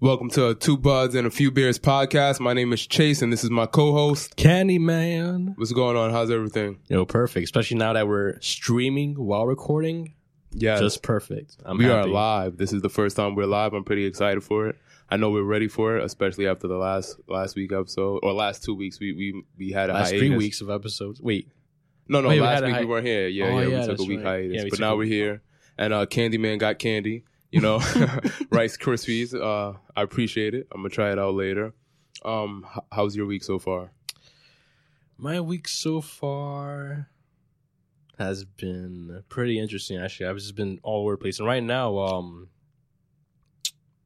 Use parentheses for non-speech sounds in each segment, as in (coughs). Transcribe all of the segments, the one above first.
Welcome to a Two Buds and a Few Beers podcast. My name is Chase, and this is my co-host. Candyman. What's going on? How's everything? Yo, perfect. Especially now that we're streaming while recording. Yeah, Just perfect. I'm we are live. This is the first time we're live. I'm pretty excited for it. I know we're ready for it, especially after the last last week episode or last two weeks. We we we had a Last hiatus. three weeks of episodes. Wait. No, no, Wait, last had a week hi- we weren't here. Yeah, Oh, yeah, yeah, we took a week right. hiatus, Yeah, we but now a we're here, and uh, Candyman got candy. You know, (laughs) (laughs) Rice Krispies. Uh, I appreciate it. I'm gonna try it out later. Um, h- how's your week so far? My week so far has been pretty interesting actually. I've just been all over the place. And right now, um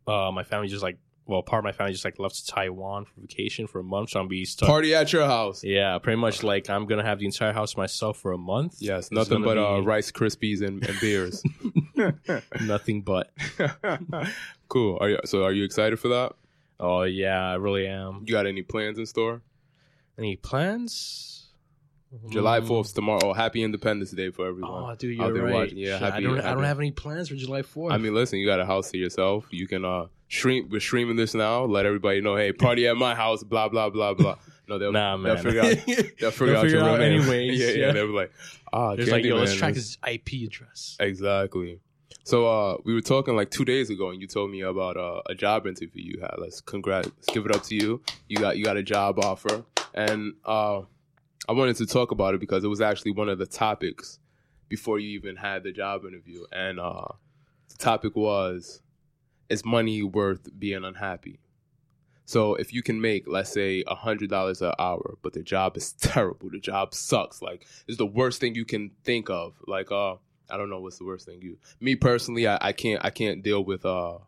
uh my family just like well, part of my family just like left to Taiwan for vacation for a month. So I'm be stuck. Party at your house. yeah, pretty much like I'm gonna have the entire house myself for a month. Yes, nothing gonna but uh, be- Rice Krispies and, and beers. (laughs) (laughs) Nothing but. (laughs) cool. Are you, so are you excited for that? Oh yeah, I really am. You got any plans in store? Any plans? July Mm. fourth tomorrow. Happy Independence Day for everyone. Oh, dude, you're there right. watching. Yeah, Shit, happy- I don't. I don't have any plans for July Fourth. I mean, listen, you got a house to yourself. You can uh stream. We're streaming this now. Let everybody know. Hey, party at my house. Blah blah blah blah. No, they'll nah, man. (laughs) They'll figure out. They'll figure They'll out figure your it real out anyways, (laughs) yeah, yeah. yeah. They'll be like, ah, There's like, yo, let's Candyman track his IP address. Exactly. So uh, we were talking like two days ago, and you told me about uh, a job interview you had. Let's congrats, let's give it up to you. You got you got a job offer, and uh, I wanted to talk about it because it was actually one of the topics before you even had the job interview, and uh, the topic was, is money worth being unhappy? So if you can make, let's say, hundred dollars an hour, but the job is (laughs) terrible, the job sucks, like it's the worst thing you can think of. Like, uh, I don't know what's the worst thing you. Me personally, I, I can't, I can't deal with uh,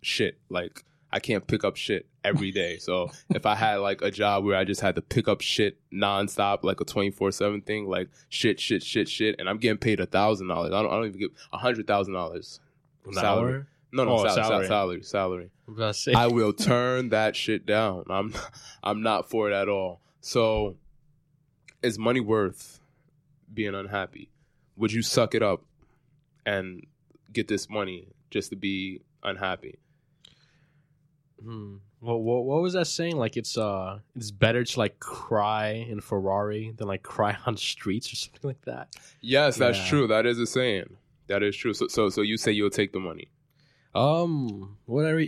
shit. Like, I can't pick up shit every day. So if I had like a job where I just had to pick up shit nonstop, like a twenty four seven thing, like shit, shit, shit, shit, and I'm getting paid a thousand dollars. I don't, I don't even get a hundred thousand dollars. Salary. hour? No, no, Oh, sal- sal- salary. salary, salary. About to say. I will turn that shit down. I'm I'm not for it at all. So is money worth being unhappy? Would you suck it up and get this money just to be unhappy? Hmm. What, what what was that saying? Like it's uh it's better to like cry in Ferrari than like (laughs) cry on the streets or something like that. Yes, that's Yeah. true. That is a saying. That is true. So so so you say you'll take the money. Um, whatever.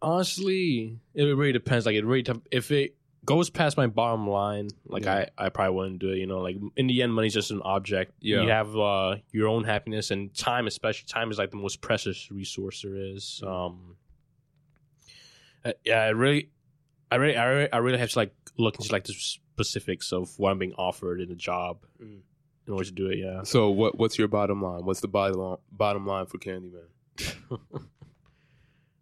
Honestly, it really depends. Like it really dep- if it goes past my bottom line, like Yeah. I I probably wouldn't do it. You know, like in the end, money's just an object. Yeah. you have uh your own happiness and time, especially time is like the most precious resource there is. Mm. Um, uh, yeah, I really, I really, I really, I really have to like look into like the specifics of what I'm being offered in the job Mm. in order to do it. Yeah. So what what's your bottom line? What's the bottom bottom line for Candyman? (laughs)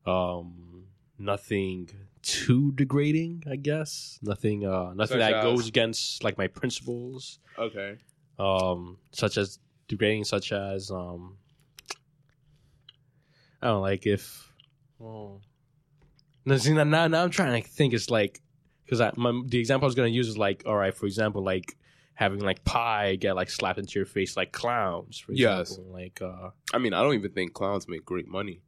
um nothing too degrading i guess nothing uh nothing Such that as? goes against like my principles Okay. um such as degrading such as um i don't know, like if well no, see, now, now now i'm trying to think it's like because the example i was going to use is like all right for example like having like pie get like slapped into your face like clowns for Yes. example like uh I mean, I don't even think clowns make great money.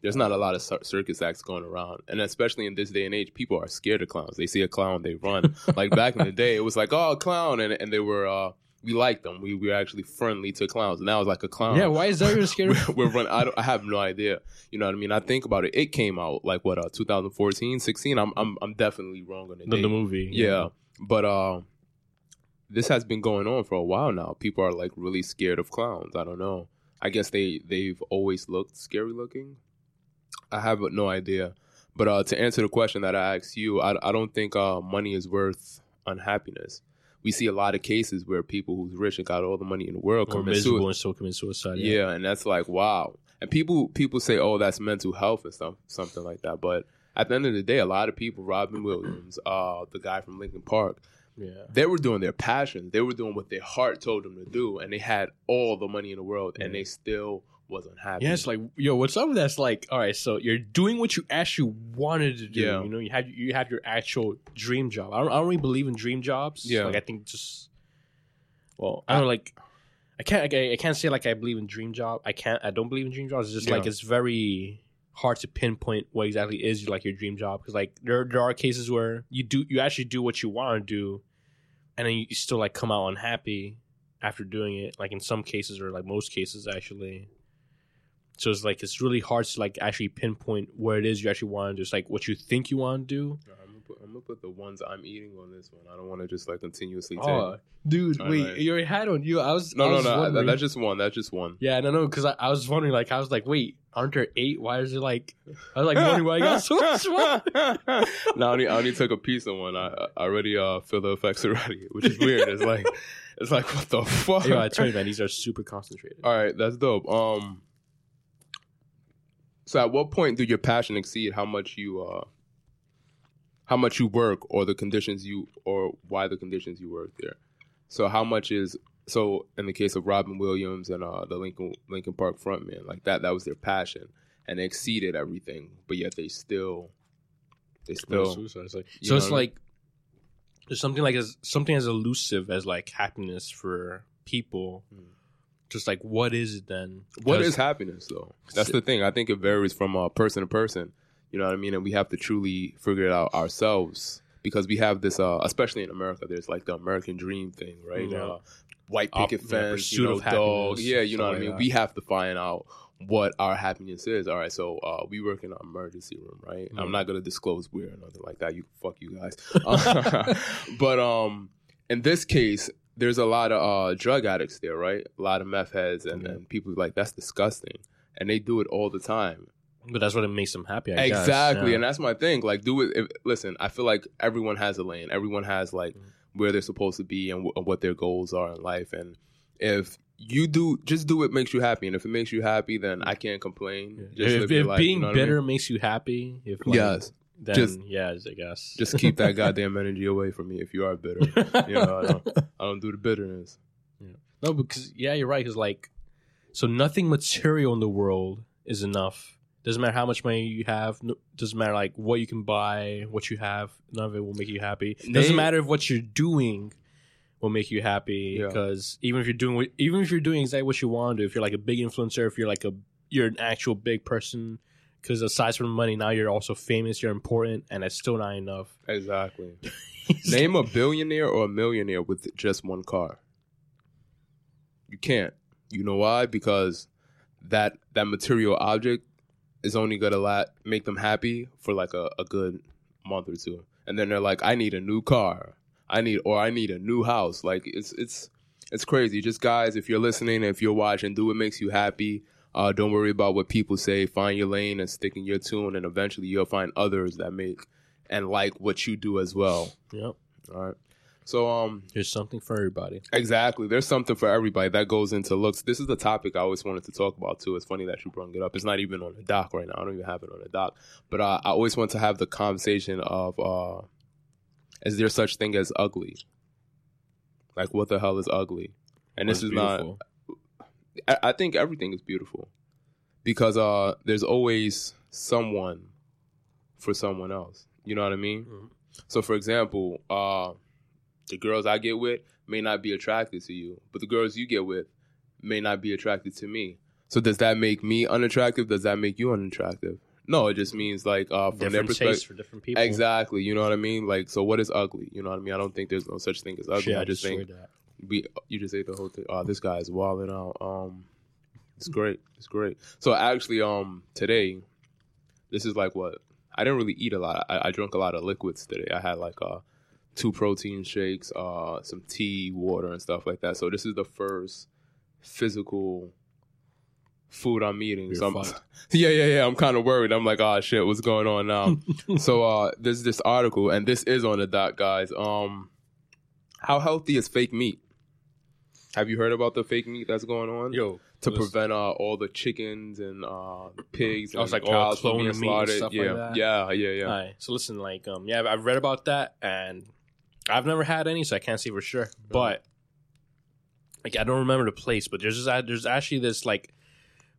There's not a lot of circus acts going around, and especially in this day and age, people are scared of clowns. They see a clown, they run. (laughs) like back in the day, it was like, oh, a clown, and and they were uh, we liked them. We we were actually friendly to clowns. Now it's like a clown. yeah why is everyone (laughs) scared of we're, we're running. I, don't, I have no idea. You know what I mean? I think about it. It came out like what, uh, 2014, 16. I'm I'm I'm definitely wrong on the, the, the movie Yeah, but uh, this has been going on for a while now. People are like really scared of clowns. I don't know. I guess they they've always looked scary looking. I have no idea. But uh, to answer the question that I asked you, I, I don't think uh, money is worth unhappiness. We see a lot of cases where people who's rich and got all the money in the world or commit suicide. and still commit suicide. Yeah, and that's like wow. And people people say, oh, that's mental health and stuff, something like that. But at the end of the day, a lot of people, Robin Williams, (clears throat) uh, the guy from Linkin Park, yeah. they were doing their passion. They were doing what their heart told them to do, and they had all the money in the world, and they still wasn't happy. Yeah, it's like, yo, what's up with that? It's like, all right, so you're doing what you actually wanted to do. Yeah. You know, you have you have your actual dream job. I don't, I don't really believe in dream jobs. Yeah. like I think just, well, I don't know, like, I can't, I, I can't say like I believe in dream job. I can't, I don't believe in dream jobs. It's just like it's very hard to pinpoint what exactly is like your dream job because like there there are cases where you do you actually do what you want to do, and then you still like come out unhappy after doing it. Like in some cases or like most cases actually. So it's like it's really hard to like actually pinpoint where it is you actually want to do. It's like what you think you want to do. I'm gonna, put, I'm gonna put the ones I'm eating on this one. I don't want to just like continuously take. Oh, dude, All wait, right. you already had on you. I was no, I no, was no. Wondering- that's just one. That's just one. Yeah, no, no, because I, I was wondering, like, I was like, wait, aren't there eight? Why is it like? I was like wondering why I got so much one. (laughs) no, I only, I only took a piece of one. I, I already uh feel the effects already, which is weird. It's like, it's like what the (laughs) fuck. Yo, I tell you, man, these are super concentrated. All right, that's dope. Um, so at what point do your passion exceed how much you uh, how much you work, or the conditions you, or why the conditions you work there? So how much is so in the case of Robin Williams and uh the Linkin Linkin Park frontman, like that that was their passion, and they exceeded everything, but yet they still they still suicide. It's like, so it's I mean? like there's something like as something as elusive as like happiness for people. Mm. Just like what is it then? What is happiness though? That's the thing. I think it varies from uh, person to person. You know what I mean? And we have to truly figure it out ourselves because we have this, uh, especially in America. There's like the American dream thing, right? Yeah. Uh, white Op- picket yeah, fence, pursuit you know, of dog. Yeah, you know what I mean. We have to find out what our happiness is. All right, so uh, we work in an emergency room, right? I'm Mhm. not gonna disclose where or nothing like that. You fuck you guys. (laughs) (laughs) But um, in this case, there's a lot of uh, drug addicts there, right? A lot of meth heads, and, Yeah. and people like that's disgusting, and they do it all the time. But that's what it makes them happy. I guess. exactly, Yeah. and that's my thing. Like, do it. If, listen, I feel like everyone has a lane. Everyone has like Mhm. where they're supposed to be and, w- what their goals are in life. And if you do, just do what makes you happy. And if it makes you happy, then I can't complain. Yeah. Just if live if life, you being know what I mean? bitter makes you happy, if like, yes, then just- yes, I guess. just keep that (laughs) goddamn energy away from me if you are bitter. You know, I (laughs) don't, I don't do the bitterness. No, because yeah, you're right. Because like, so nothing material in the world is enough. Doesn't matter how much money you have. No, doesn't matter like what you can buy, what you have. None of it will make you happy. Doesn't matter if what you're doing will make you happy. Yeah. Because even if you're doing, even if you're doing exactly what you want to do, if you're like a big influencer, if you're like a, you're an actual big person. Because aside from money, now you're also famous. You're important, and it's still not enough. Exactly. (laughs) Name a billionaire or a millionaire with just one car. You can't. You know why? Because that that material object is only gonna la- make them happy for like a, a good month or two, and then they're like, "I need a new car. I need or I need a new house." Like it's it's it's crazy. Just guys, if you're listening, if you're watching, do what makes you happy. Uh, don't worry about what people say. Find your lane and stick in your tune, and eventually you'll find others that make and like what you do as well. Yep. All right. So um There's something for everybody. exactly, there's something for everybody that goes into looks. This is the topic I always wanted to talk about too. It's funny that you brought it up. It's not even on the doc right now. I don't even have it on the doc. But uh, I always want to have the conversation of uh is there such thing as ugly? Like what the hell is ugly? And this is not beautiful. I, I think everything is beautiful because uh, there's always someone for someone else. You know what I mean? Mhm. So, for example, uh, the girls I get with may not be attracted to you, but the girls you get with may not be attracted to me. So, does that make me unattractive? Does that make you unattractive? No, it just means like uh, from their different perspective. tastes for different people. Exactly, you know what I mean. Like, so what is ugly? You know what I mean. I don't think there's no such thing as ugly. Shit, I just think that. We you just ate the whole thing. Oh, this guy is wilding out. Um, it's great. It's great. So actually, um, today, this is like what I didn't really eat a lot. I, I drank a lot of liquids today. I had like uh two protein shakes, uh, some tea, water, and stuff like that. So this is the first physical food I'm eating. You're so I'm, (laughs) yeah, yeah, yeah. I'm kind of worried. I'm like, oh shit, what's going on now? (laughs) so uh there's this article and this is on the dot guys um how healthy is fake meat have you heard about the fake meat that's going on Yo, to prevent uh, all the chickens and uh pigs I was like all cows from cloned being meat and stuff like yeah that? yeah yeah yeah Alright, so listen, like, um, yeah, I've read about that, and I've never had any, so I can't say for sure. But like, I don't remember the place, but there's just, there's actually this like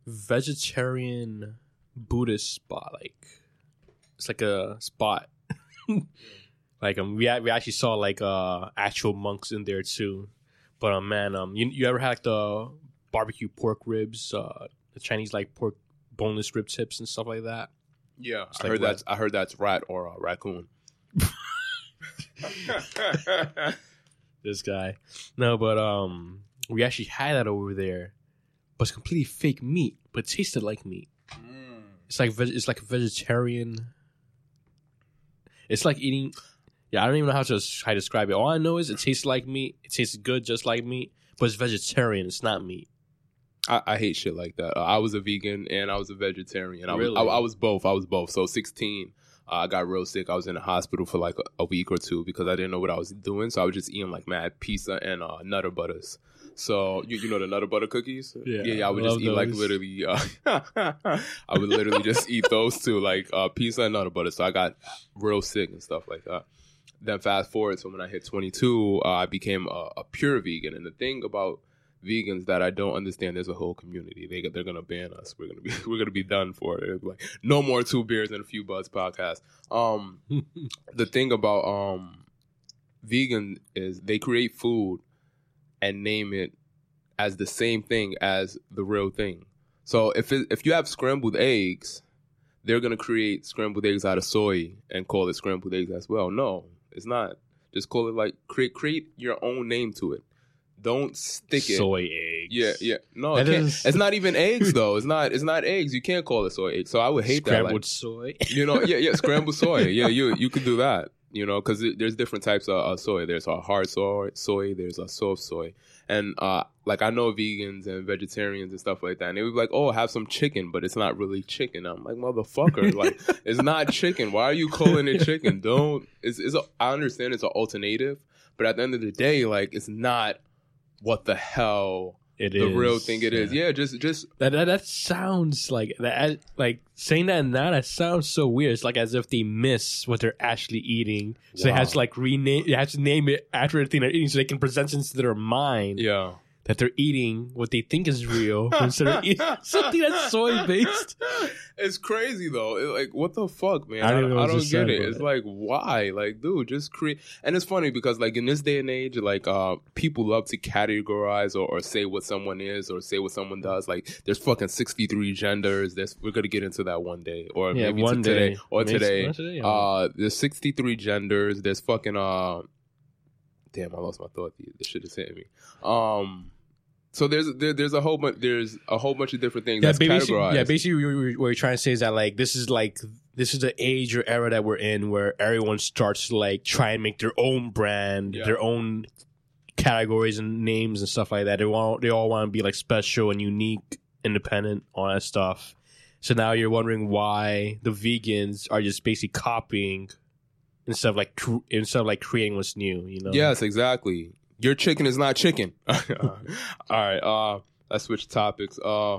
vegetarian Buddhist spot, like it's like a spot. (laughs) like, um, we we actually saw like uh actual monks in there too. But um, man, um, you you ever had like the barbecue pork ribs? Uh, the Chinese like pork boneless rib tips and stuff like that. Yeah, It's I like heard rat- that's I heard that's rat or uh, raccoon. (laughs) (laughs) This guy. No, but um, we actually had that over there, but it's completely fake meat, but it tasted like meat. It's like it's like a vegetarian. It's like eating. Yeah, I don't even know how to how to describe it. All I know is it tastes like meat. It tastes good, just like meat, but it's vegetarian. It's not meat. I, I hate shit like that. Uh, I was a vegan and I was a vegetarian. I was Really? I, I was both. I was both. So sixteen, uh, I got real sick. I was in the hospital for like a, a week or two because I didn't know what I was doing. So I was just eating like mad pizza and uh, Nutter Butters. So you, you know the Nutter Butter cookies? Yeah, yeah. yeah I would I just eat like literally. Uh, (laughs) I would literally just eat those two, like uh, pizza and Nutter Butter. So I got real sick and stuff like that. Then fast forward, so when I hit 22, uh, I became a, a pure vegan. And the thing about vegans that I don't understand. There's a whole community. They they're gonna ban us. We're gonna be (laughs) we're gonna be done for it. Like no more two beers and a few buds podcast. Um, (laughs) the thing about um vegan is they create food and name it as the same thing as the real thing. So if it, if you have scrambled eggs, they're gonna create scrambled eggs out of soy and call it scrambled eggs as well. No, it's not. Just call it like create create your own name to it. Don't stick it. Soy eggs. Yeah, yeah. No, it it's not even (laughs) eggs though. It's not. It's not eggs. You can't call it soy eggs. So I would hate Scrambled that. soy. Like, you know, yeah, yeah. Scrambled soy. Yeah, you you could do that. You know, because there's different types of uh, soy. There's a hard soy. Soy. There's a soft soy. And uh, like I know vegans and vegetarians and stuff like that, and they would be like, "Oh, have some chicken," but it's not really chicken. I'm like, "Motherfucker, like (laughs) it's not chicken. Why are you calling it chicken? (laughs) Don't." It's, it's a, I understand it's an alternative, but at the end of the day, like it's not what the hell It the is real thing it is. Yeah, just just That, that that sounds like that. Like saying that now, that sounds so weird. It's like as if they miss what they're actually eating, so they have to like rename. They have to name it after the thing they're eating, so they can present it into their mind yeah. That they're eating what they think is real (laughs) instead of eating (laughs) something that's soy based. It's crazy though. It- like, what the fuck, man? I I don't don't, know I don't get say, it. but- It's like, why? Like, dude, just create. And it's funny because, like, in this day and age, like, uh, people love to categorize or, or say what someone is or say what someone does. Like, there's fucking 63 genders. There's, we're gonna get into that one day, or Yeah, maybe one today, day. or Maybe today. today, yeah. Uh, there's 63 genders. There's fucking uh, damn, I lost my thought. This shit is hitting me. Um. So there's there, there's a whole bunch there's a whole bunch of different things Yeah, that's basically, categorized. yeah, basically, what you're, trying to say is that like this is like this is the age or era that we're in where everyone starts to like try and make their own brand, Yeah. their own categories and names and stuff like that. They want they all want to be like special and unique, independent, all that stuff. So now you're wondering why the vegans are just basically copying instead of like instead of like creating what's new. You know? Yes, exactly. Your chicken is not chicken. (laughs) All right. Uh, let's switch topics. Uh,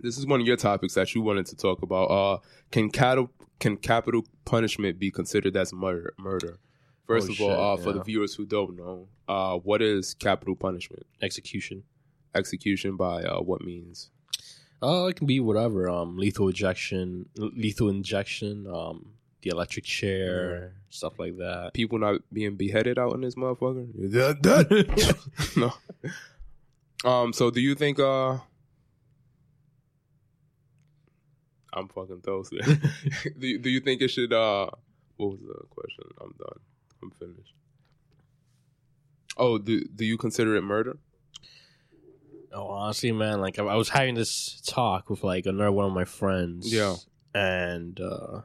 this is one of your topics that you wanted to talk about. Uh, can capital can capital punishment be considered as murder? Murder. First Oh, of all, shit, uh, for the viewers who don't know, uh, what is capital punishment? execution. Execution by uh, what means? Oh, it can be whatever. Um, lethal injection, lethal injection. Um, the electric chair, stuff like that. People not being beheaded out in this motherfucker. (laughs) That- (laughs) that- no. Um. So, do you think? Uh. I'm fucking toasted. (laughs) do you, Do you think it should? Uh. What was the question? I'm done. I'm finished. Oh, do Do you consider it murder? Oh, honestly, man, like I, I was having this talk with like another one of my friends. Yeah. and uh,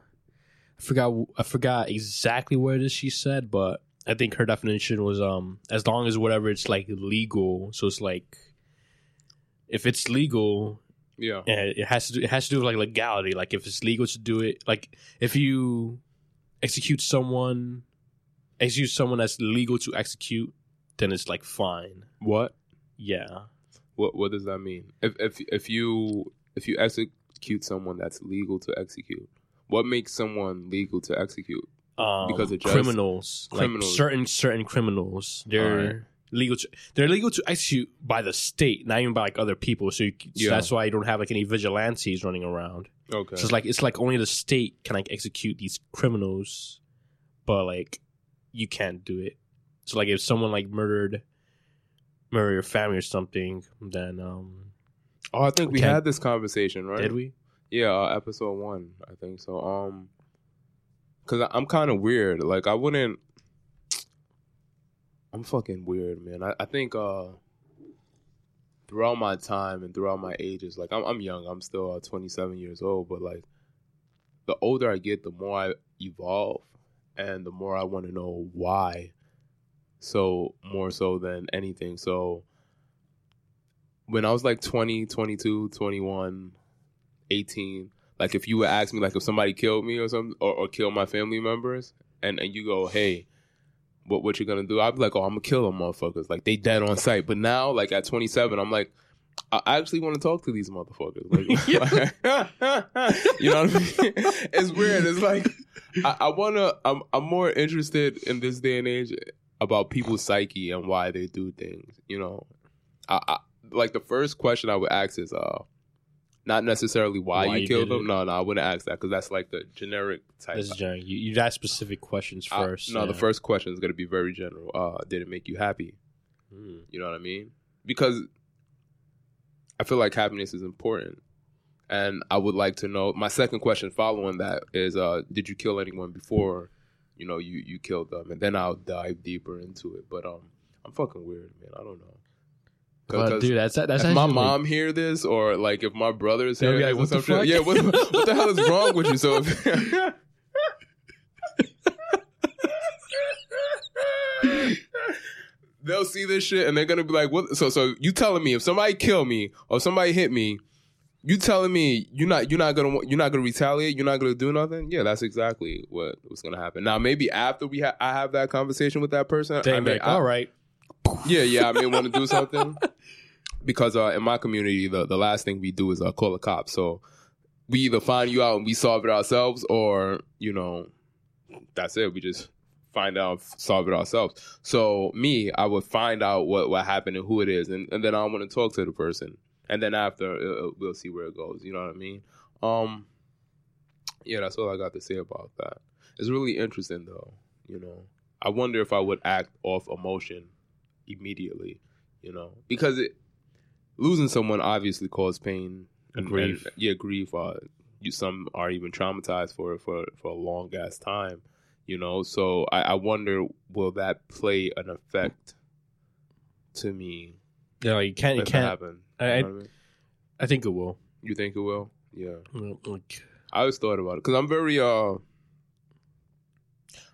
I forgot I forgot exactly what it is she said, but I think her definition was um as long as whatever it's like legal. So it's like if it's legal, Yeah. Yeah, it has to do it has to do with like legality. Like if it's legal to do it, like if you execute someone, execute someone that's legal to execute, then it's like fine. What? Yeah. What What does that mean? If if if you if you execute someone that's legal to execute, what makes someone legal to execute? Um, Because of criminals, criminals. like certain certain criminals, they're Alright. legal. To, they're legal to execute by the state, not even by like other people. So, you, so Yeah. that's why you don't have like any vigilantes running around. Okay. So it's like it's like only the state can like execute these criminals, but like you can't do it. So like if someone like murdered murder your family or something, then um Oh, I think we had this conversation, right? Did we? Yeah, uh, episode one, I think so. Um, cause I- I'm kind of weird. Like I wouldn't. I'm fucking weird, man. I, I think uh, throughout my time and throughout my ages, like I'm I'm young. I'm still uh, 27 years old, but like the older I get, the more I evolve, and the more I want to know why. So more so than anything. So when I was like 20, 22, 21, 18 like if you would ask me like if somebody killed me or something or, or killed my family members and, and you go hey what what you gonna do? I'd be like oh i'm gonna kill them motherfuckers. Like they dead on sight but now like at 27 i'm like i actually want to talk to these motherfuckers. (laughs) (laughs) Like, you know what i mean? (laughs) It's weird. It's like i, I want to I'm, I'm more interested in this day and age about people's psyche and why they do things you know? I, I like the first question i would ask is uh not necessarily why, Why you you killed them. it. No, no, I wouldn't ask that because that's like the generic type. This is general. You, you'd ask specific questions I- first. no, the first question is going to be very general. Uh, did it make you happy? Mm. You know what I mean? Because I feel like happiness is important, and I would like to know. My second question following that is, uh, did you kill anyone before? You know, you you killed them, and then I'll dive deeper into it. But um, I'm fucking weird, man. I don't know. But dude, that's that's if my mom hear this, or like if my brothers They'll hear be like, this, "What the fuck?" yeah, what, (laughs) what the hell is wrong with you? So, if, (laughs) they'll see this shit and they're gonna be like, "What?" So, so you telling me if somebody kill me or somebody hit me, you telling me you're not you're not gonna you're not gonna retaliate, you're not gonna do nothing? Yeah, that's exactly what was gonna happen. Now, maybe after we ha- I have that conversation with that person, They I may, like, I- all right. yeah, yeah, I may want to do something (laughs) because uh, in my community, the, the last thing we do is uh, call the cops. So we either find you out and we solve it ourselves, or you know, that's it. We just find out, solve it ourselves. So me, I would find out what what happened and who it is, and, and then I want to talk to the person, and then after uh, uh, we'll see where it goes. You know what I mean? Um, yeah, that's all I got to say about that. It's really interesting though. You know, I wonder if I would act off emotion immediately, you know, because it losing someone obviously causes pain And grief. yeah, grief. Uh, you, some are even traumatized for for for a long ass time, you know. So I, I wonder, will that play an effect to me Yeah, like, you can't. You if it can't. happen? I- You I- know I mean? I think it will. You think it will? Yeah. Like, I always thought about it because I'm very uh,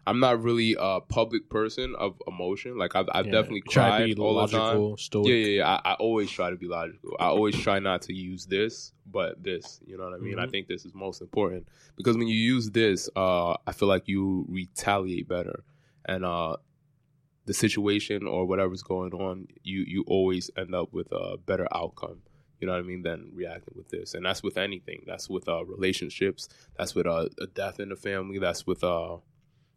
I'm not really a public person of emotion. Like I've, I've yeah, definitely cried to be all the time. logical, stoic. Yeah, yeah, yeah. I, I always try to be logical. I always try not to use this, but this. You know what I mean? I Mhm. think this is most important because when you use this, uh, I feel like you retaliate better, and uh, the situation or whatever's going on, you you always end up with a better outcome. You know what I mean? Than reacting with this, and that's with anything. That's with uh, relationships. That's with uh, a death in the family. That's with uh,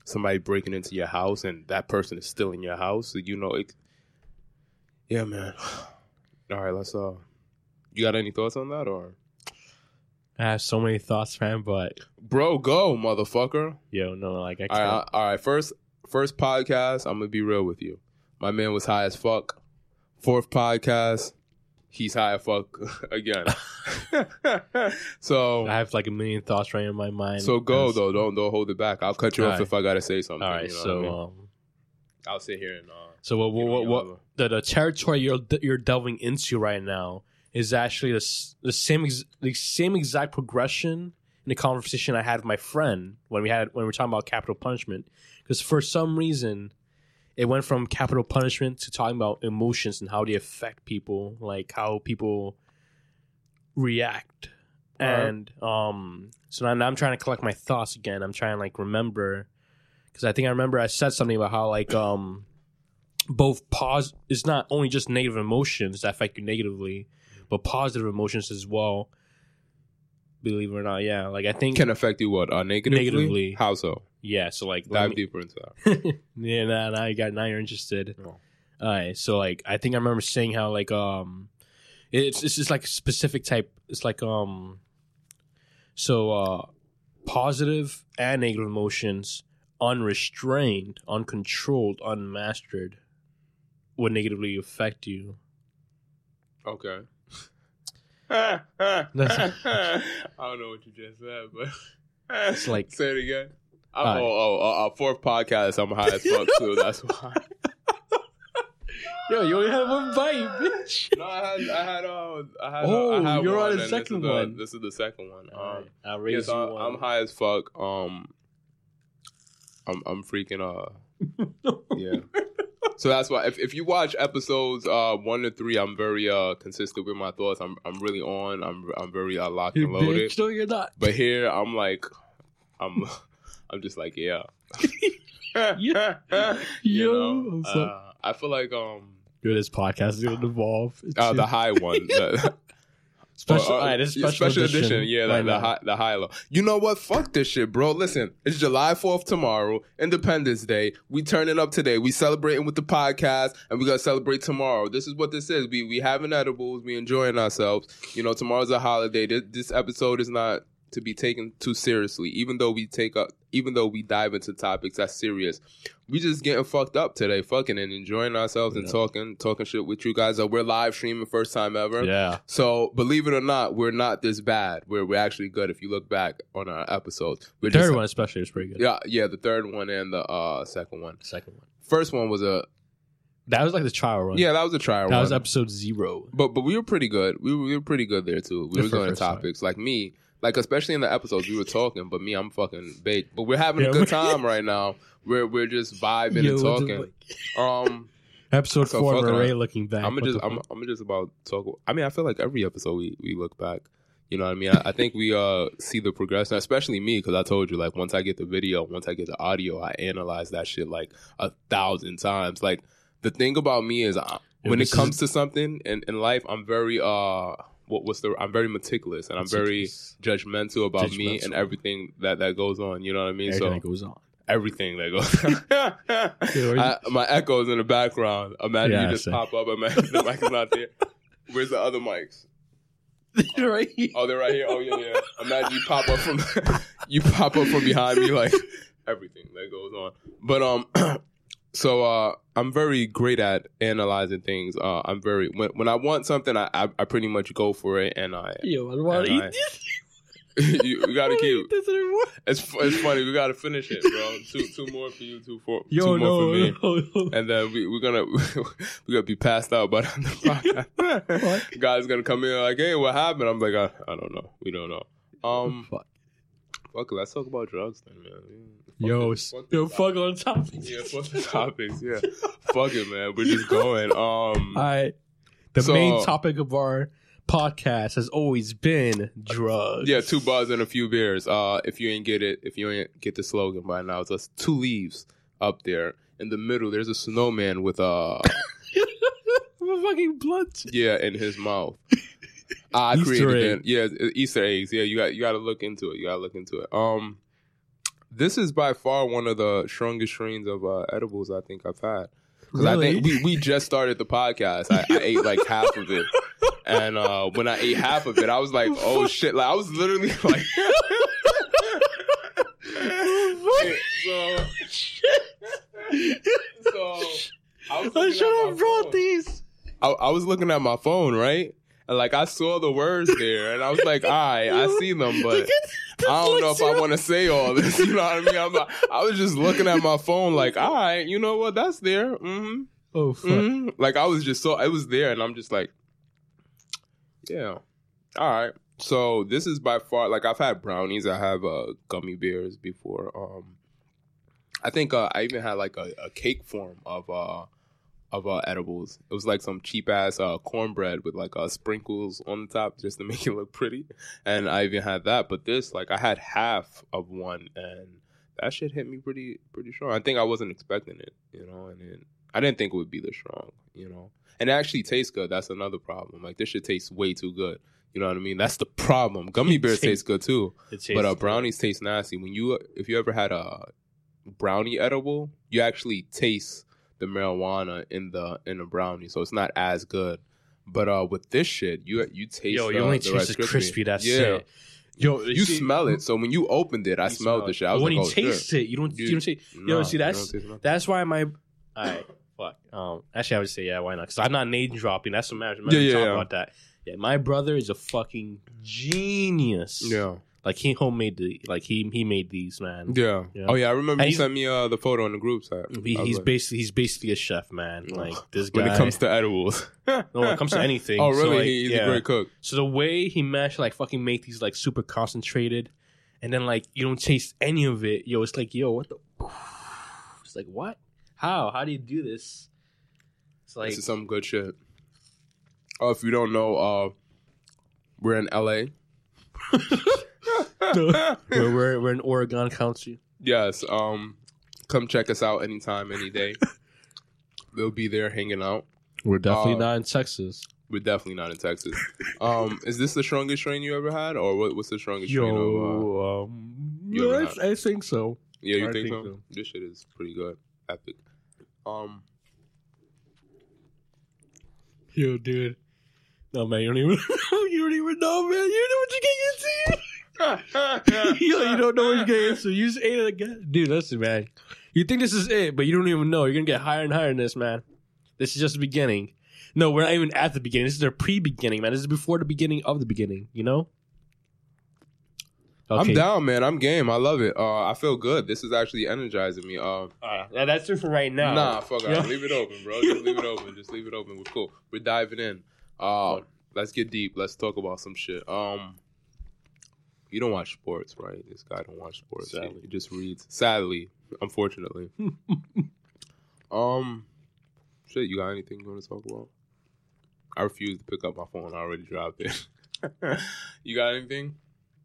somebody breaking into your house, and that person is still in your house. So, you know, it, yeah, man. (sighs) All right, let's. Uh, you got any thoughts on that, or I have so many thoughts, man. But bro, go, motherfucker. yo, no, like I can't. right, all right. First, first podcast. I'm gonna be real with you. My man was high as fuck. Fourth podcast, he's high as fuck (laughs) again. (laughs) (laughs) so, I have like a million thoughts right in my mind. so go though. Don't don't hold it back. I'll cut you All off right. if I gotta say something. All right, you know so what I mean? um, I'll sit here and. Uh, so what give what what, what the, the territory you're you're delving into right now is actually the the same ex, the same exact progression in the conversation I had with my friend when we had when we were talking about capital punishment. Because for some reason, it went from capital punishment to talking about emotions and how they affect people, like how people react. And um, so now, now I'm trying to collect my thoughts again. I'm trying to like remember because I think I remember I said something about how like um both pause it's not only just negative emotions that affect you negatively, but positive emotions as well. Believe it or not, yeah. Like I think can affect you what? Uh, negatively? Negatively. How so? Yeah. So like Dive me- deeper into that. (laughs) yeah, now, now you got now you're interested. Oh. All right, so like I think I remember saying how like um, it's it's just like a specific type. It's like um, so uh, positive and negative emotions, unrestrained, uncontrolled, unmastered, would negatively affect you. Okay. (laughs) I don't know what you just said, but It's like- (laughs) say it again. I'm, Alright. oh, oh, oh, uh, fourth podcast. I'm high as fuck too. That's why. (laughs) Yo, you only had one bite, bitch. No, I had, I had, uh, I had, Oh, I had you're one, on the this second is the- one. This is the second one. Um, I'll yeah, raise so you I- one. I'm high as fuck. Um, I'm, I'm freaking. Uh, (laughs) yeah. So that's why if, if you watch episodes uh one to three, I'm very uh consistent with my thoughts. I'm I'm really on. I'm I'm very uh, locked and loaded. bitch, no, you're not. But here I'm like, I'm (laughs) I'm just like yeah. (laughs) Yeah. (laughs) you know, I'm uh, I feel like um Yo, this podcast is gonna evolve. It's uh, the high one. the- (laughs) special, Uh, uh, all right, this special, edition. Yeah, right the, the high, the high low. You know what? Fuck this shit, bro. Listen, it's July Fourth tomorrow, Independence Day. We turning up today. We celebrating with the podcast, and we gonna celebrate tomorrow. This is what this is. We we having edibles. We enjoying ourselves. You know, tomorrow's a holiday. This, this episode is not to be taken too seriously. Even though we take up, even though we dive into topics that's serious, we just getting fucked up today, fucking and enjoying ourselves and Yeah. talking, talking shit with you guys. Uh, we're live streaming first time ever. Yeah, So believe it or not, we're not this bad. We're we're actually good. If you look back on our episodes, we're third just, one especially is pretty good. Yeah, yeah, the third one and the uh second one. Second one. First one was a That was like the trial run. yeah, that was a trial. Run. That was episode zero. but but we were pretty good. We were, we were pretty good there too. We Yeah, were going to first time. topics like me, like especially in the episodes we were talking. But me, I'm fucking baked. But we're having Yeah, a good time right now. We're we're just vibing Yo, and talking. Um, (laughs) Episode So four, Ray looking back. I'm just I'm? I'm just about talk. I mean, I feel like every episode we we look back. You know what I mean? I, I think we uh see the progression, especially me, because I told you like once I get the video, once I get the audio, I analyze that shit like a thousand times. Like the thing about me is, I, when it comes to something in, in life, I'm very uh what what's the I'm very meticulous and I'm very judgmental about me and everything that that goes on. You know what I mean? Everything so that goes on. everything that goes. (laughs) I, my echo is in the background. Imagine Yeah, you just pop up. Imagine the mic is not there. Where's the other mics? They're (laughs) right. here. Oh, they're right here. Oh yeah, yeah. Imagine you pop up from (laughs) you pop up from behind me, like everything that goes on. But um, (clears throat) so uh, I'm very great at analyzing things. Uh, I'm very when when I want something, I I, I pretty much go for it, and I Yo, I don't want to eat I- this. (laughs) (laughs) you, you gotta keep. this anymore. It's it's funny. We gotta finish it, bro. (laughs) Two two more for you, two for Yo, two more no, for me. no, no. and then we, we're gonna we're gonna be passed out by the end of the podcast. Guy's gonna come in like, "Hey, what happened?" I'm like, "I, I don't know. We don't know." Um, Fuck. Fuck. it, Let's talk about drugs then, man. Fuck Yo, it, fuck yo, fuck on topics. Yeah, fuck the topics. Yeah, fuck it, man. We're just going. Um, (laughs) All right. The So- main topic of our podcast has always been drugs. yeah, two bars and a few beers. Uh, if you ain't get it, if you ain't get the slogan by now, it's us two leaves up there in the middle. There's a snowman with uh, (laughs) a fucking blunt. yeah, in his mouth. I Easter created egg. it. Yeah, Easter eggs. Yeah, you got you got to look into it. You got to look into it. Um, this is by far one of the strongest strains of uh, edibles I think I've had. Because I think we, we just started the podcast. I, I ate like half of it, and uh, when I ate half of it, I was like, "Oh shit!" Like I was literally (laughs) like, so, so I was I should have brought phone. these. I, I was looking at my phone, right? Like I saw the words there, and I was like, (laughs) "All right, I see them, but I don't know if I want to say all this." (laughs) You know what I mean? I'm not, I was just looking at my phone, like, "All right, you know what? That's there." Mm-hmm. Oh fuck! hmm Like I was just so it was there, and I'm just like, "Yeah, all right." So this is by far like I've had brownies, I have uh, gummy bears before. Um, I think uh, I even had like a, a cake form of uh of uh, edibles. It was like some cheap ass uh, cornbread with like uh, sprinkles on the top just to (laughs) make it look pretty. And I even had that. But this, like, I had half of one, and that shit hit me pretty pretty strong. I think I wasn't expecting it, you know, and it, I didn't think it would be this strong, you know. And it actually tastes good. That's another problem. Like this shit tastes way too good. You know what I mean? That's the problem. (laughs) Gummy bears taste good too. But uh, tastes- brownies taste nasty. When you if you ever had a brownie edible, you actually taste the marijuana in the in the brownie, so it's not as good. But uh, with this shit, you you taste. Yo, the, you only the taste the crispy. That's yeah. it. Yo, You see- smell it. So when you opened it, I smelled smell the shit. I was when like, you oh, shit. taste it, you don't. You, You- don't say. Nah, yo, see, that's that's why my. Alright, fuck. Um, actually, I would say yeah. Why not? Because I'm not name dropping. That's what matters. Yeah, yeah, talk yeah. about that. Yeah, my brother is a fucking genius. Yeah. Like he homemade the like he he made these man. Yeah. Yeah. Oh yeah, I remember And you sent me uh, the photo in the group chat. He, he's like, basically he's basically a chef, man. Like this guy. when it comes to edibles. (laughs) no, when it comes to anything. (laughs) oh So, really? like, he's yeah. a great cook. So the way he to like fucking make these like super concentrated, and then like you don't taste any of it, yo. It's like yo, what the? (sighs) It's like what? How? How do you do this? It's like this is some good shit. Oh, if you don't know, uh, we're in LA. (laughs) we're, we're we're in Orange County. yes. Um, come check us out anytime, any day. We'll be there hanging out. We're definitely Uh, not in Texas. We're definitely not in Texas. Um, is this the strongest train you ever had, or what, what's the strongest? Of, uh, Yo, um, you yeah, I, I think so. yeah, you I think, think so? so. This shit is pretty good, epic. Um, Yo, dude. No man, you don't even (laughs) you don't even know, man. You know what you're getting into. (laughs) Yo, you don't know what you're getting into. You just ate it again, dude. Listen, man. You think this is it, but you don't even know. You're gonna get higher and higher in this, man. This is just the beginning. No, we're not even at the beginning. This is their pre-beginning, man. This is before the beginning of the beginning. You know. I'm down, man. I'm game. I love it. Uh, I feel good. This is actually energizing me. Uh, Uh, that's it for right now. Nah, fuck it. Leave it open, bro. Just leave it open. Just leave it open. We're cool. We're diving in. Uh, let's get deep. Let's talk about some shit. Um, you don't watch sports, right? This guy don't watch sports. He, Sadly. he just reads. Sadly, unfortunately. (laughs) um, shit. You got anything you want to talk about? I refuse to pick up my phone. I already dropped it. (laughs) you got anything?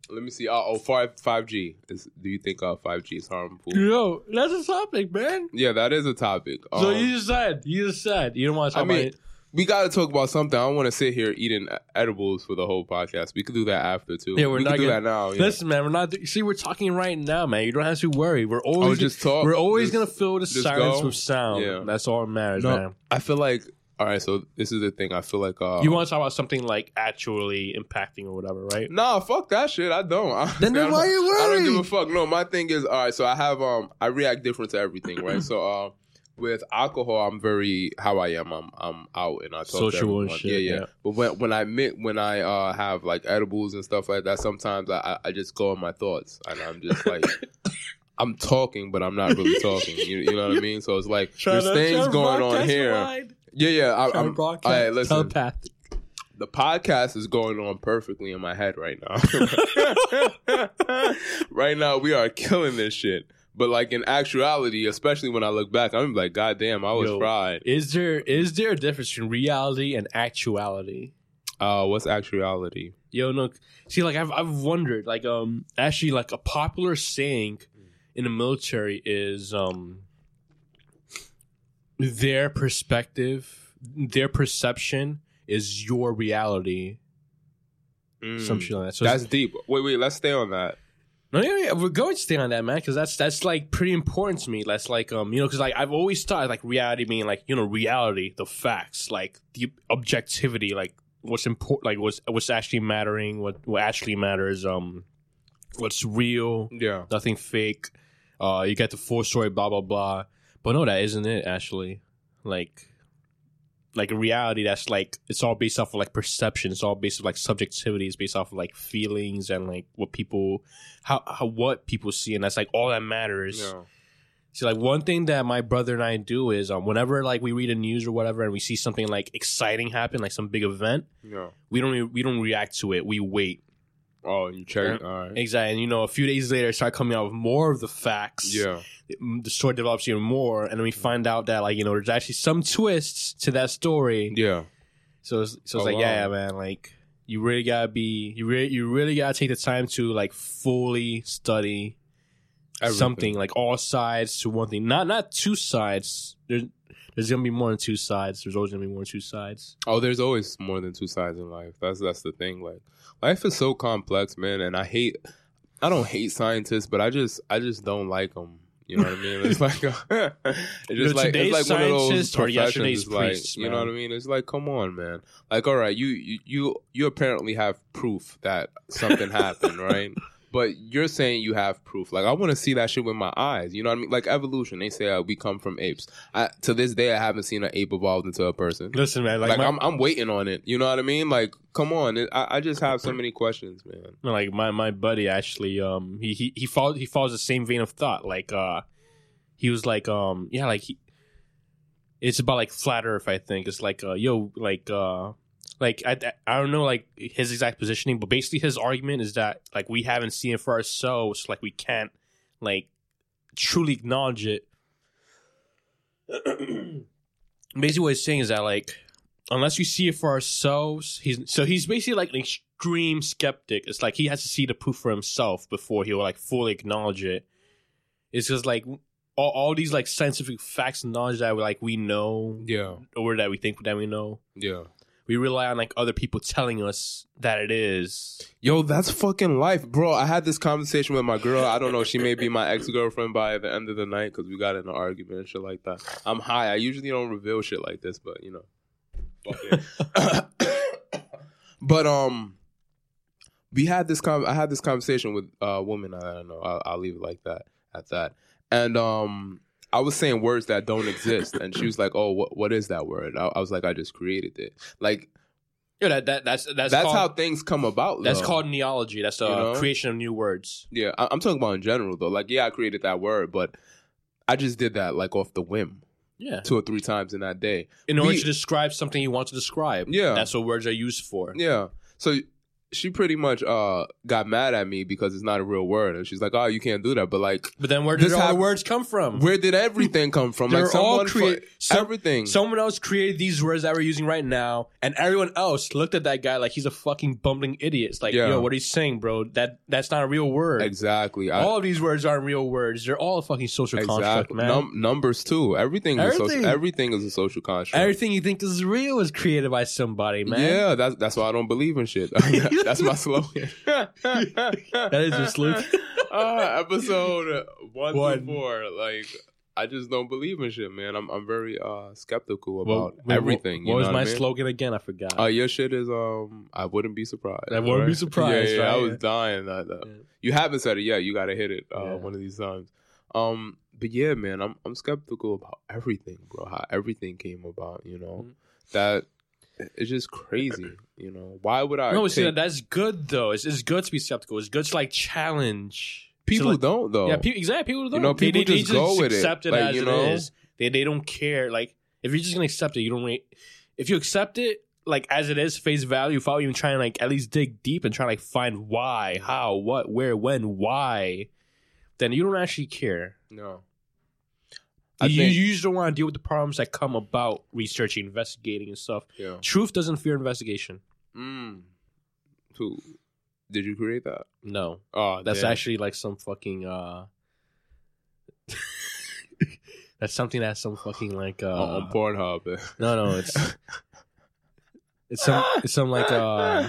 Let me see. Oh, oh five five G. Is do you think uh five G is harmful? Yo, that's a topic, man. Yeah, that is a topic. so Um, you just said, you just said, you don't want to I talk mean, about it. We got to talk about something. I don't want to sit here eating edibles for the whole podcast. We could do that after too. Yeah, we're we not do gonna- that now. Listen, man, we're not. See, we're talking right now, man. You don't have to worry. We're oh, always just talk. we're always Just- gonna fill the silence go? with sound. Yeah. That's all that matters, No, man. I feel like. All right, so this is the thing. I feel like. Uh, You want to talk about something like actually impacting or whatever, right? Nah, fuck that shit. I don't. Honestly, (laughs) Then- then I why don't- you I don't give a fuck. No, my thing is, all right. So I have um, I react different to everything, right? (clears throat) so uh, with alcohol, I'm very how I am. I'm I'm out and I talk to Social and shit, Yeah, yeah, yeah. But when when I mit, when I uh have like edibles and stuff like that, sometimes I I- I just go in my thoughts and I'm just (laughs) like. I'm talking, but I'm not really talking. You, you know what I mean? So it's like there's things going on here. Yeah, yeah. I, I'm, all right, listen. Telepathic. The podcast is going on perfectly in my head right now. (laughs) (laughs) right now, we are killing this shit. But like in actuality, especially when I look back, I'm like, God damn, I was Yo. fried. Is there is there a difference between reality and actuality? Uh, what's actuality? Yo, no. See, like I've I've wondered, like um, actually, like a popular saying in the military is um, their perspective, their perception is your reality. Some shit like that. So Mm. That's deep. Wait, wait. Let's stay on that. No, yeah, yeah, we're going to stay on that, man, because that's that's like pretty important to me. That's like um, you know, because like I've always thought like reality being like you know reality, the facts, like the objectivity, like what's important, like what's what's actually mattering, what what actually matters, um, what's real, Yeah. nothing fake. Uh, you get the full story, blah blah blah. But no, that isn't it. Actually, like, like a reality that's like it's all based off of like perception. It's all based off like subjectivity. It's based off of like feelings and like what people, how how what people see, and that's like all that matters. Yeah. See, like one thing that my brother and I do is um, whenever like we read a news or whatever, and we see something like exciting happen, like some big event, Yeah. we don't re- we don't react to it. We wait. Oh, you check. All right. Exactly. And you know, a few days later, it start coming out with more of the facts. Yeah. The story develops even more, and then we find out that like you know, there's actually some twists to that story. Yeah. So it's, so it's Oh, like, yeah, wow. yeah, man, like you really gotta be, you really, you really gotta take the time to like fully study Everything. something, like all sides to one thing. Not not two sides. There's there's gonna be more than two sides. There's always gonna be more than two sides. Oh, there's always more than two sides in life. That's that's the thing. Like life is so complex, man, and I hate. I don't hate scientists, but I just I just don't like them. You know what I mean? It's like a, (laughs) it's just like today's it's like one of those scientists are professions. yesterday's It's like priests, you know what. I mean? It's like come on, man. Like all right, you you you, you apparently have proof that something happened, right? (laughs) But you're saying you have proof. Like I want to see that shit with my eyes. You know what I mean? Like evolution. They say uh, we come from apes. I, to this day, I haven't seen an ape evolved into a person. Listen, man, like, Like, my, I'm, I'm waiting on it. You know what I mean? Like, come on. It, I, I just have so many questions, man. like my my buddy actually, um, he he he follows he follows the same vein of thought. Like, uh, he was like, um, yeah, like he, it's about like flat Earth. I think it's like, uh, yo, like, uh. Like I, I don't know like his exact positioning, but basically his argument is that like we haven't seen it for ourselves, like we can't like truly acknowledge it. (clears throat) basically, what he's saying is that like unless we see it for ourselves, he's so he's basically like an extreme skeptic. It's like he has to see the proof for himself before he'll like fully acknowledge it. It's just like all, all these like scientific facts and knowledge that we like we know Yeah. or that we think that we know. Yeah. We rely on like other people telling us that it is. Yo, that's fucking life, bro. I had this conversation with my girl. I don't know. She may be my ex girlfriend by the end of the night because we got in an argument and shit like that. I'm high. I usually don't reveal shit like this, but you know. (coughs) But um, we had this con- I had this conversation with a woman. I don't know. I'll, I'll leave it like that at that. And um, I was saying words that don't exist, and she was like, "Oh, what what is that word?" I, I was like, "I just created it." Like Yeah, that, that that's that's that's, called, how things come about. that's though. called neology. That's the You know? creation of new words. Yeah, I- I'm talking about in general though. Like, yeah, I created that word, but I just did that like off the whim, Yeah. two or three times in that day. In order to describe something you want to describe. Yeah. That's what words are used for. Yeah, so she pretty much uh got mad at me because it's not a real word, and she's like, "Oh, you can't do that." But like, But then where did all the words come from? where did everything come from? They're like, all someone create- so- everything. Someone else created these words that we're using right now, and everyone else looked at that guy like he's a fucking bumbling idiot. It's like, Yeah. yo, what are you saying, bro? That that's not a real word. exactly. I, all of these words aren't real words. They're all a fucking social construct, exactly. man. Num- numbers too. Everything. Is social, everything is a social construct. Everything you think is real is created by somebody, man. Yeah, that's that's why I don't believe in shit. (laughs) (laughs) that's my slogan. (laughs) That is your slogan. (laughs) uh, episode one, One. four. Like I just don't believe in shit, man. I'm I'm very uh skeptical Well, about wait, everything. What, you what was know my I mean? slogan again? I forgot. Uh, your shit is um. I wouldn't be surprised. I wouldn't be (laughs) surprised, Yeah, yeah, I was dying. That, that- Yeah. You haven't said it yet. You got to hit it uh, Yeah. one of these times. Um, but yeah, man, I'm I'm skeptical about everything, bro. How everything came about. You know Mhm. that it's just crazy. You know why would I? no, see, take- that's good though. It's, it's good to be skeptical. It's good to like challenge. people like, don't though. Yeah, people, exactly. People don't. know, people they, just they go with accept it, Like, as you know? is. They they don't care. Like if you're just gonna accept it, you don't. Re- if you accept it like as it is, face value, without even trying to like at least dig deep and try to like find why, how, what, where, when, why, then you don't actually care. no. I You, think, you just don't want to deal with the problems that come about researching, investigating, and stuff. yeah. Truth doesn't fear investigation. Mm. Who did you create that? No, Oh, that's damn. actually like some fucking. uh (laughs) That's something that's some fucking like uh on, Pornhub. (laughs) no no it's it's some it's some like uh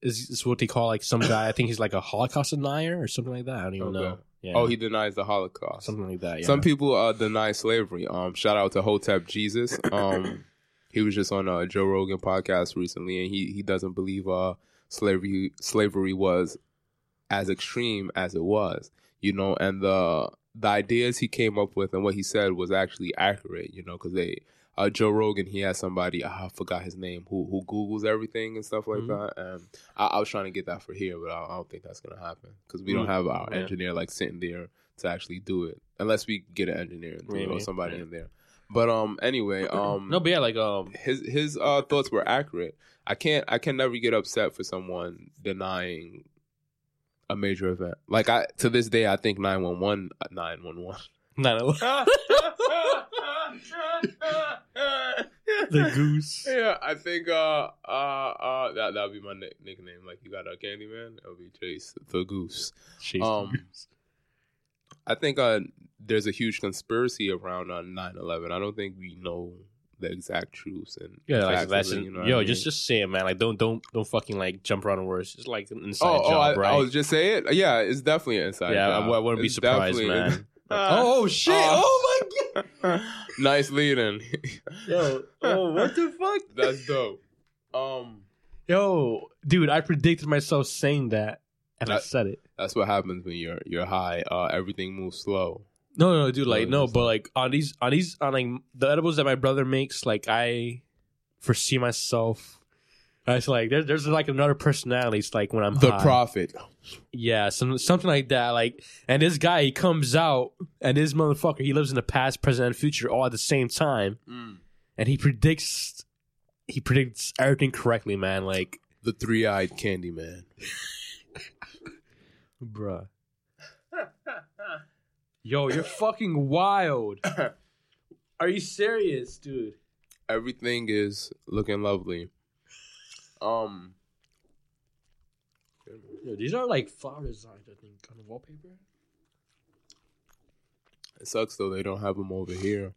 is it's what they call like some guy I think he's like a Holocaust denier or something like that I don't even Okay. know yeah Oh, he denies the Holocaust. something like that yeah. Some people uh, deny slavery. Um, shout out to Hotep Jesus. Um, he was just on a Joe Rogan podcast recently, and he he doesn't believe uh slavery slavery was as extreme as it was. You know, and the the ideas he came up with and what he said was actually accurate. You know, because they uh, Joe Rogan he has somebody I forgot his name who who Google's everything and stuff like Mhm. that. And I, I was trying to get that for here, but I, I don't think that's gonna happen because we don't Mm, have our yeah. engineer like sitting there to actually do it unless we get an engineer and do it or somebody yeah. in there. But um, anyway, um, no but yeah like um his his uh thoughts were accurate. I can't I can never get upset for someone denying a major event. Like I to this day I think 911 911 not the goose Yeah, I think uh uh uh that that would be my nick- nickname. Like you got a Candyman, it'll be Chase the Goose. Chase Um, the goose. I think uh there's a huge conspiracy around on 9/11. I don't think we know the exact truths and yeah like that's of it, an- you know yo I mean? just just say it man like don't don't don't fucking like jump around the words Just like an inside Oh, oh, I, right I was just say it. Yeah, it's definitely an inside. yeah job. I, I wouldn't be It's surprised definitely- man (laughs) oh shit Oh. oh my god (laughs) nice leading. Yo, oh, what the fuck? That's dope. Um, Yo, dude, I predicted myself saying that, and I said it. That's what happens when you're you're high. Uh, everything moves slow. No, no, dude. Like, No, no, but like on these, on these, on like the edibles that my brother makes, like I foresee myself. Uh, it's like there's there's like another personality. It's like when I'm The high. prophet. Yeah, some, something like that. Like, and this guy, he comes out, and this motherfucker, he lives in the past, present, and future all at the same time, mm. and he predicts, he predicts everything correctly, man. Like, The three eyed candy man. bruh. Yo, you're fucking wild. (coughs) Are you serious, dude? Everything is looking lovely. Um, Yo, these are like flower designs, I think, on the wallpaper. it sucks though they don't have them over here.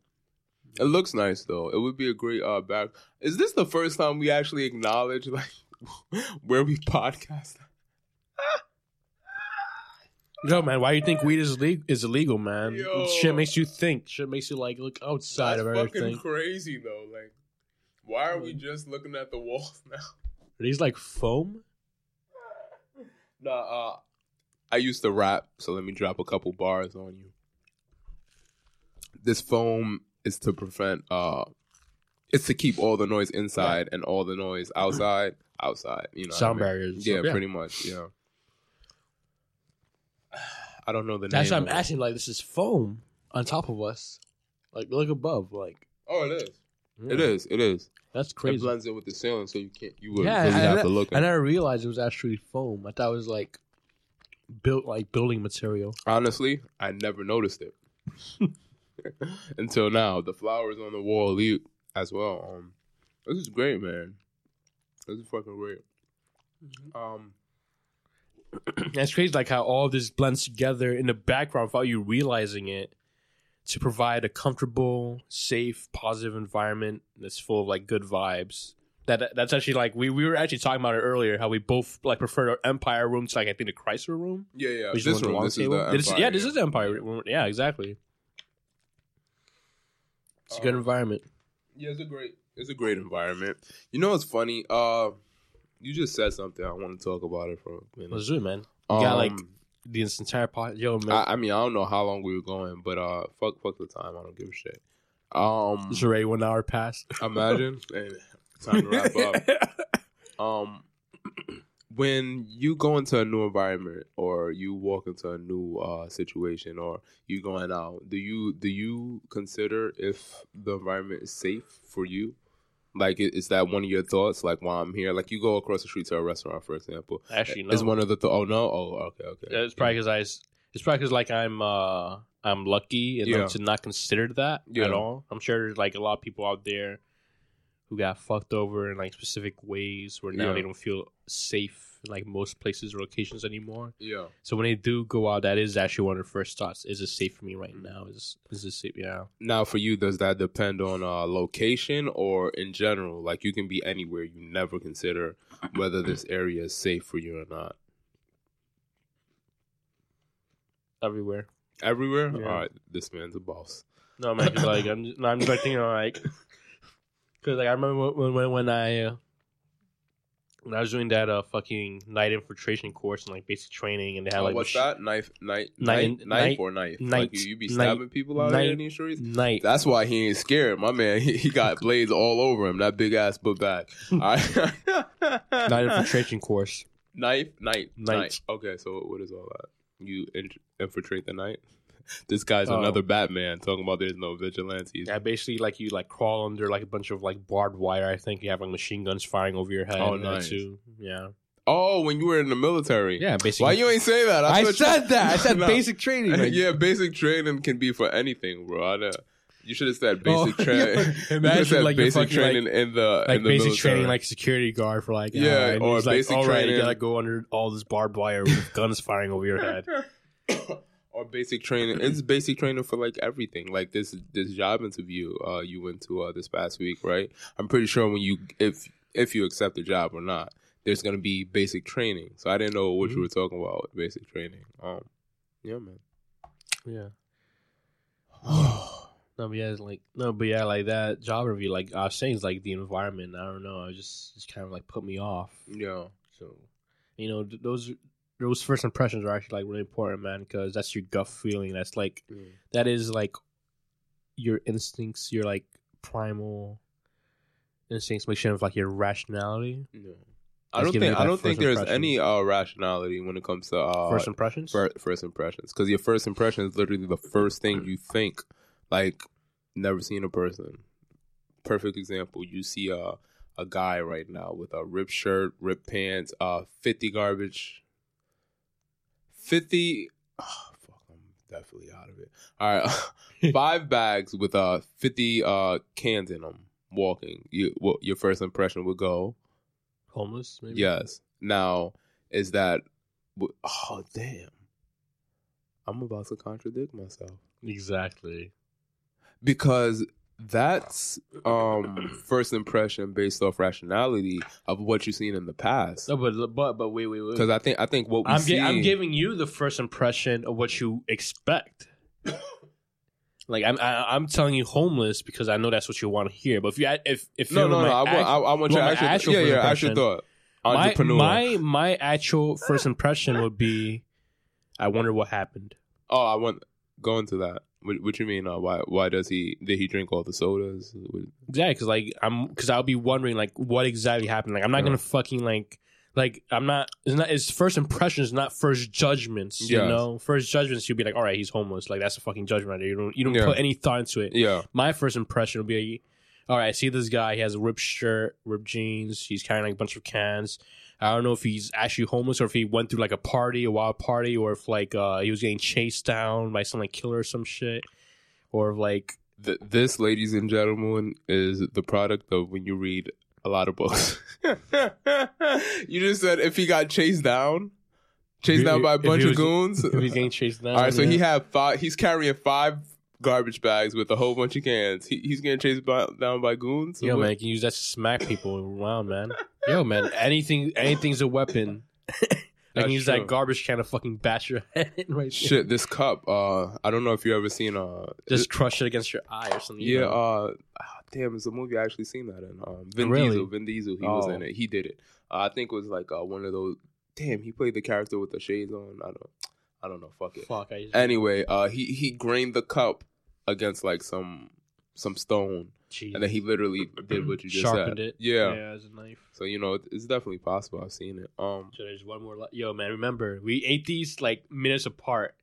It looks nice though. It would be a great uh back. Is this the first time we actually acknowledge like (laughs) where we podcast? (laughs) Yo, man, why do you think weed is illegal? Is illegal, man? Yo. Shit makes you think. Shit makes you like look outside That's of fucking everything. crazy though. Like, why are we just looking at the walls (laughs) now? Are these like foam? Nah, uh, I used to rap, so let me drop a couple bars on you. This foam is to prevent uh it's to keep all the noise inside and all the noise outside (clears throat) outside, you know. what I Sound mean? barriers. Yeah, stuff, pretty much, yeah. I don't know the name. That's why. I'm asking. Like, this is foam on top of us. Like, look above. Like, Oh, it is. It yeah. is. It is. That's crazy. It blends in with the ceiling, so you can't. You would Yeah, really I- have I- to look. I at never realized it was actually foam. I thought it was like built like building material. Honestly, I never noticed it (laughs) until now. The flowers on the wall leave as well. Um, this is great, man. This is fucking great. Um, (clears throat) And it's crazy, like how all this blends together in the background without you realizing it, to provide a comfortable, safe, positive environment that's full of like good vibes. That that's actually like we, we were actually talking about it earlier. How we both like prefer our Empire room to like I think the Chrysler room. yeah, yeah. which This one, room, this is the This- Empire, yeah, this is the Empire room. Yeah, exactly. It's a good Um, environment. Yeah, it's a great, it's a great environment. You know what's funny? Uh, you just said something. I want to talk about it for a minute. Let's do it, man. You got like Um, the entire pot. Yo, man, I, I mean, I don't know how long we were going, but uh, fuck, fuck the time. I don't give a shit. Um, it's already one hour past. imagine. (laughs) Man, time to wrap up. (laughs) Um, (clears throat) when you go into a new environment or you walk into a new uh, situation or you going out, do you do you consider if the environment is safe for you? Like, is that one of your thoughts? Like, while I'm here, like you go across the street to a restaurant, for example. Actually, no. Is one of the th- oh no oh okay okay It's probably because I. It's probably because like I'm uh I'm lucky enough Yeah. to not consider that Yeah. at all. I'm sure there's like a lot of people out there who got fucked over in like specific ways where now Yeah. they don't feel safe in like most places or locations anymore. yeah So when they do go out, that is actually one of the first thoughts: Is it safe for me right Mm-hmm. now? Is is it safe? Yeah. Now, for you, does that depend on uh, location or in general? Like, you can be anywhere. You never consider whether this area is safe for you or not. Everywhere. Everywhere. Yeah. All right, this man's a boss. No, man, just like I'm, just, no, I'm just like thinking like, (laughs) because like I remember when when when I uh, when I was doing that uh fucking night infiltration course and like basic training and they had Oh, like what's mach- that? Knife, knife, Knife- knife, knife, knife- or knife? knife- like you, you be knife- stabbing people out here in these streets. night. That's why he ain't scared. My man, (laughs) he, he got blades all over him. That big ass. All right. (laughs) night infiltration course. Knife, night, Night. night. Okay, so what is all that? You in- infiltrate the night. (laughs) This guy's Oh. another Batman talking about there's no vigilantes. Yeah, basically like you like crawl under like a bunch of like barbed wire. I think you have like machine guns firing over your head. Oh, nice. Too. Yeah. Oh, when you were in the military. Yeah, basically. Why you ain't say that? I you- said that. I (laughs) said No. basic training. (laughs) like- yeah, basic training can be for anything, bro. I know. You should have said Oh, basic training. yeah. you Imagine, said like, basic fucking, training in the like in the basic military. training, like security guard for like Yeah, uh, or he's like, basic all right, you gotta go under all this barbed wire with guns firing over your head. Or basic training. It's basic training for like everything. Like this this job interview uh you went to uh this past week, right? I'm pretty sure when you if if you accept the job or not, there's gonna be basic training. So I didn't know what Mhm. you were talking about with basic training. Um yeah man. Yeah. (sighs) No, but yeah, like no, but yeah, like that job review, like I was saying, is like the environment. I don't know, I just just kind of like put me off. yeah. So, you know, th- those those first impressions are actually like really important, man, because that's your gut feeling. That's like that is like your instincts, your like primal instincts, mixture of like your rationality. Yeah. I don't think I don't think there's any uh, rationality when it comes to uh, first impressions. fir- first impressions because your first impression is literally the first thing you think. Like, never seen a person. Perfect example. You see a a guy right now with a ripped shirt, ripped pants, uh, fifty garbage, fifty. Oh, (sighs) fuck, I'm definitely out of it. All right, (laughs) five (laughs) bags with uh fifty uh cans in them. Walking, you what your first impression would go. Homeless, maybe. Yes. Now, is that? Oh damn! I'm about to contradict myself exactly. because that's um first impression based off rationality of what you've seen in the past. No, but but but wait, wait, wait. Because I think I think what we I'm, see. gi- I'm giving you the first impression of what you expect. (coughs) like I'm, I, I'm telling you homeless because I know that's what you want to hear. But if you, if if no, no, no. I want, I, I want you your actual, actual yeah, first yeah, actual impression? thought. my, my my actual first impression would be, I wonder what happened. oh, I want go into that. What, what you mean? Uh, why? Why does he? Did he drink all the sodas? Yeah, because like I'm because I'll be wondering like what exactly happened. Like I'm not gonna fucking like like I'm not. It's not. It's first impressions, not first judgments. You Yes. know, first judgments you'll be like, all right, he's homeless. Like that's a fucking judgment. Right there. You don't you don't Yeah. put any thought into it. Yeah. my first impression would be, all right, I see this guy. He has a ripped shirt, ripped jeans. He's carrying like a bunch of cans. I don't know if he's actually homeless or if he went through like a party, a wild party, or if like uh, he was getting chased down by some like killer or some shit, or like Th- this, ladies and gentlemen, is the product of when you read a lot of books. (laughs) you just said if he got chased down, chased If- down by a bunch of was- goons. if he's getting chased down. (laughs) All right, so yeah. he had five. He's carrying five garbage bags with a whole bunch of cans. He, he's getting chased by, down by goons. Yo, What- man, you can use that to smack people. Wow, man. Yo, man, anything, anything's a weapon. I can use true. that garbage can to fucking bash your (laughs) head right there. Shit, this cup. Uh, I don't know if you ever seen. Uh, Just crush it against your eye or something. you yeah. know? Uh, ah, damn, it's a movie I actually seen that in. Um, Vin Really? Diesel. Vin Diesel. He was Oh. in it. He did it. Uh, I think it was like uh, one of those. Damn, he played the character with the shades on. I don't. I don't know. Fuck it. Fuck. I just, Anyway, uh, he he grained the cup against like some some stone, Jeez. and then he literally did what you just sharpened said. it. Yeah. yeah, as a knife. So you know, it- it's definitely possible. I've seen it. Um, So there's one more. li- Yo, man, remember we ate these like minutes apart,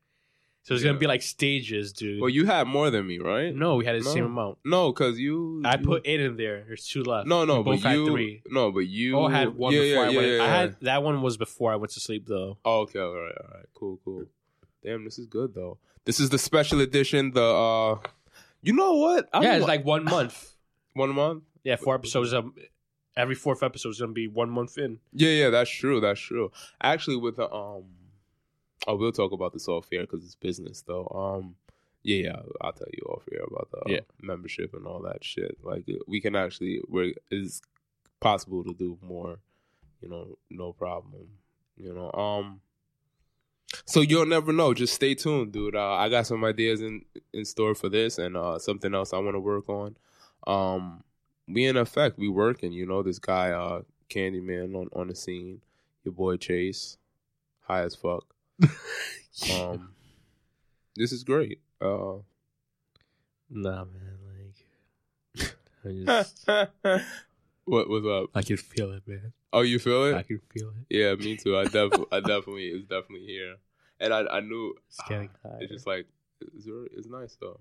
so it's gonna be like stages, dude. well, you had more than me, right? no, we had the same amount. No, because you. I you- put eight in there. There's two left. No, no, we but had you. three. No, but you. Oh, I had one yeah, before yeah, I yeah, went. Yeah, I had that one was before I went to sleep though. Oh, okay, all right, all right, cool, cool. Damn, this is good though. This is the special edition. The uh, you know what? I yeah, it's like one month. (coughs) one month. Yeah, four episodes. Um, every fourth episode is gonna be one month in. Yeah, yeah, that's true. That's true. Actually, with the um, I will talk about this off air because it's business though. Um, yeah, yeah, I'll tell you off air about the uh, Yeah. membership and all that shit. Like we can actually, where it's possible to do more. You know, no problem. You know, um. So you'll never know. Just stay tuned, dude. Uh, I got some ideas in in store for this, and uh, something else I want to work on. Um, we in effect, we working. You know, this guy, uh, Candyman, on on the scene. Your boy Chase, high as fuck. (laughs) Um, this is great. Uh, Nah, man. Like, I just, (laughs) what was up? I can feel it, man. Oh, you feel it? I can feel it. Yeah, me too. I definitely, (laughs) I definitely, it's definitely here. And I, I knew It's getting high. it's just like it's, it's nice though.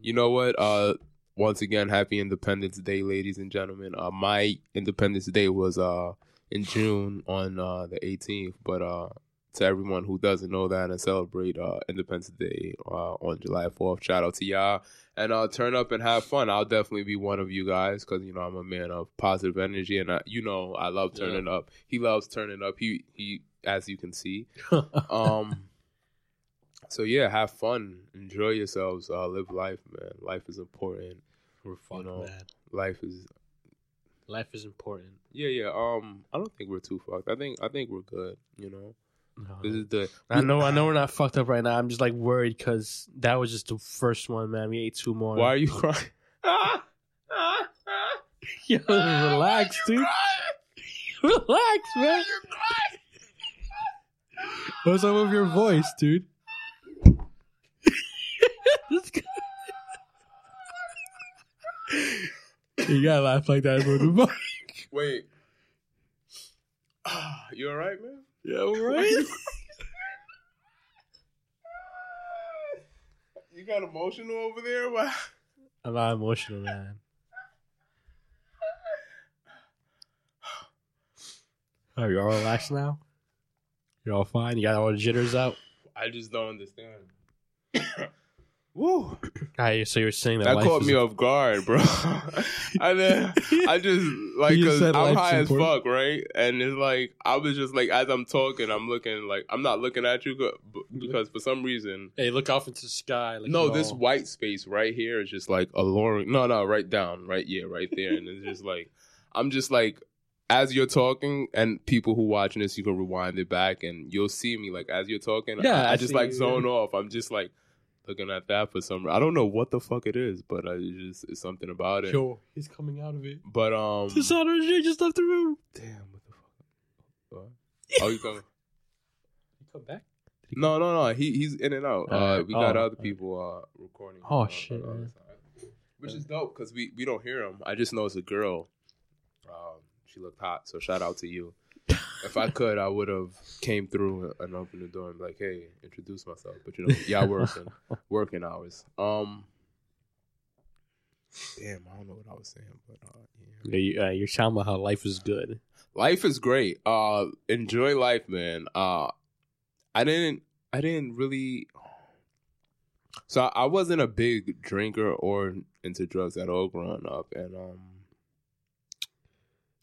You know what? Uh, once again, happy Independence Day, ladies and gentlemen. Uh, my Independence Day was uh in June on uh the 18th, but uh to everyone who doesn't know that and celebrate uh Independence Day uh on July 4th, shout out to y'all. And uh turn up and have fun. I'll definitely be one of you guys because you know I'm a man of positive energy and I, you know I love turning up. He loves turning up. He he, as you can see. (laughs) Um so yeah have fun. Enjoy yourselves. Uh live life man. Life is important. We're fucked, know, man. life is Life is important. yeah yeah. Um i don't think we're too fucked. I think i think we're good you know No. this is the I know, I know, (laughs) we're not fucked up right now. I'm just like worried because that was just the first one, man. We ate two more. why are you crying (laughs) Yo, relax, dude. (laughs) Relax, man. What's up with your voice, dude? you gotta laugh like that for the mic. Wait. (sighs) you all right, man? Yeah, (laughs) right. You got emotional over there? Why? I'm not emotional, man. Are you're all relaxed now. You're all fine. You got all the jitters out. I just don't understand. Woo! Alright, so you're saying that, That life caught is- me off guard, bro. (laughs) (laughs) I then I just like because said I'm life's high as fuck, right? And it's like I was just like as I'm talking, I'm looking like I'm not looking at you co- mm-hmm. because for some reason, Hey, look off into the sky. Like no, you're this all- white space right here is just like alluring. No, no, right down, right, yeah, right there, and it's just like I'm just like as you're talking, and people who watching this, you can rewind it back, and you'll see me like as you're talking. Yeah, I, I I just see like you. zone off. I'm just like looking at that for some. I don't know what the fuck it is, but I just it's something about it. Yo, he's coming out of it. But um, The Sonder J just left the room. damn, what the fuck? What? Oh, you coming? (laughs) You come back? No, no, no. He he's in and out. Uh, Alright. we got Oh, other people uh recording. Oh, on- on shit, the other man. Which is dope because we we don't hear him. I just know it's a girl. Um, she looked hot, so shout out to you. If I could, I would have came through and opened the door and be like, "Hey, introduce myself." But you know, y'all working (laughs) working hours. Um, damn, I don't know what I was saying, but uh, yeah. Yeah, you, uh, you're talking about how life is good. life is great uh enjoy life man uh i didn't i didn't really so i wasn't a big drinker or into drugs at all growing up and um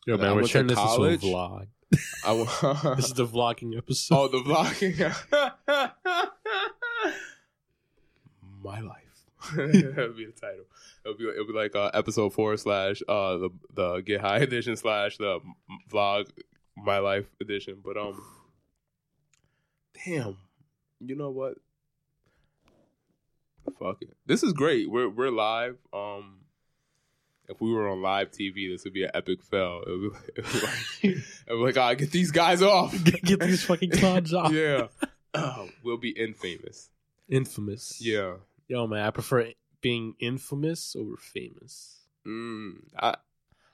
Yo, man, we're went to turning this into a college. vlog. I (laughs) This is the vlogging episode. oh the vlogging. (laughs) My life. That'll be the title. It'll be it'll be like uh episode four slash uh the the get high edition slash the vlog my life edition. But um damn. You know what? Fuck it. This is great. We're we're live. Um if we were on live TV, this would be an epic fail. It would be, it would be like, (laughs) it would like, ah, get these guys off. (laughs) Get these fucking clowns off. yeah. Oh, (laughs) we'll be infamous. Infamous. Yeah. Yo, man, I prefer being infamous over famous. Mm, I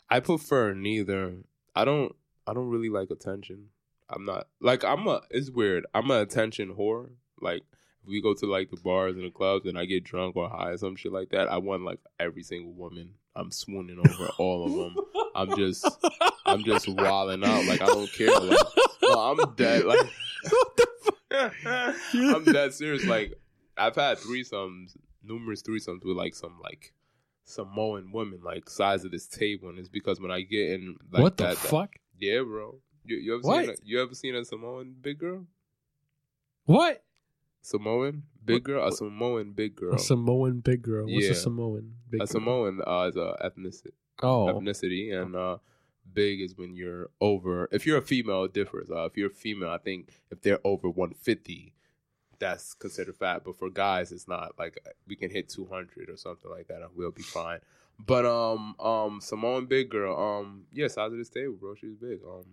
I prefer neither. I don't I don't really like attention. I'm not like I'm a it's weird. I'm an attention whore. Like if we go to like the bars and the clubs and I get drunk or high or some shit like that, I want like every single woman. I'm swooning over all of them. I'm just I'm just wilding out. Like I don't care. Like no, I'm dead. Like what the fuck? I'm dead serious. Like I've had threesomes, numerous threesomes with like some like Samoan women, like size of this table, and it's because when I get in like what the that, that- fuck? yeah, bro. You, you ever What? seen a, you ever seen a Samoan big girl? What? Samoan big What- girl, a Samoan big girl, A Samoan big girl. What's Yeah. a Samoan big a girl? Samoan uh, is a ethnicity. Oh. ethnicity and uh big is when you're over if you're a female it differs uh if you're a female i think if they're over 150 that's considered fat but for guys it's not like we can hit 200 or something like that and we'll be fine but um um Samoan big girl um yeah size of this table bro she's big um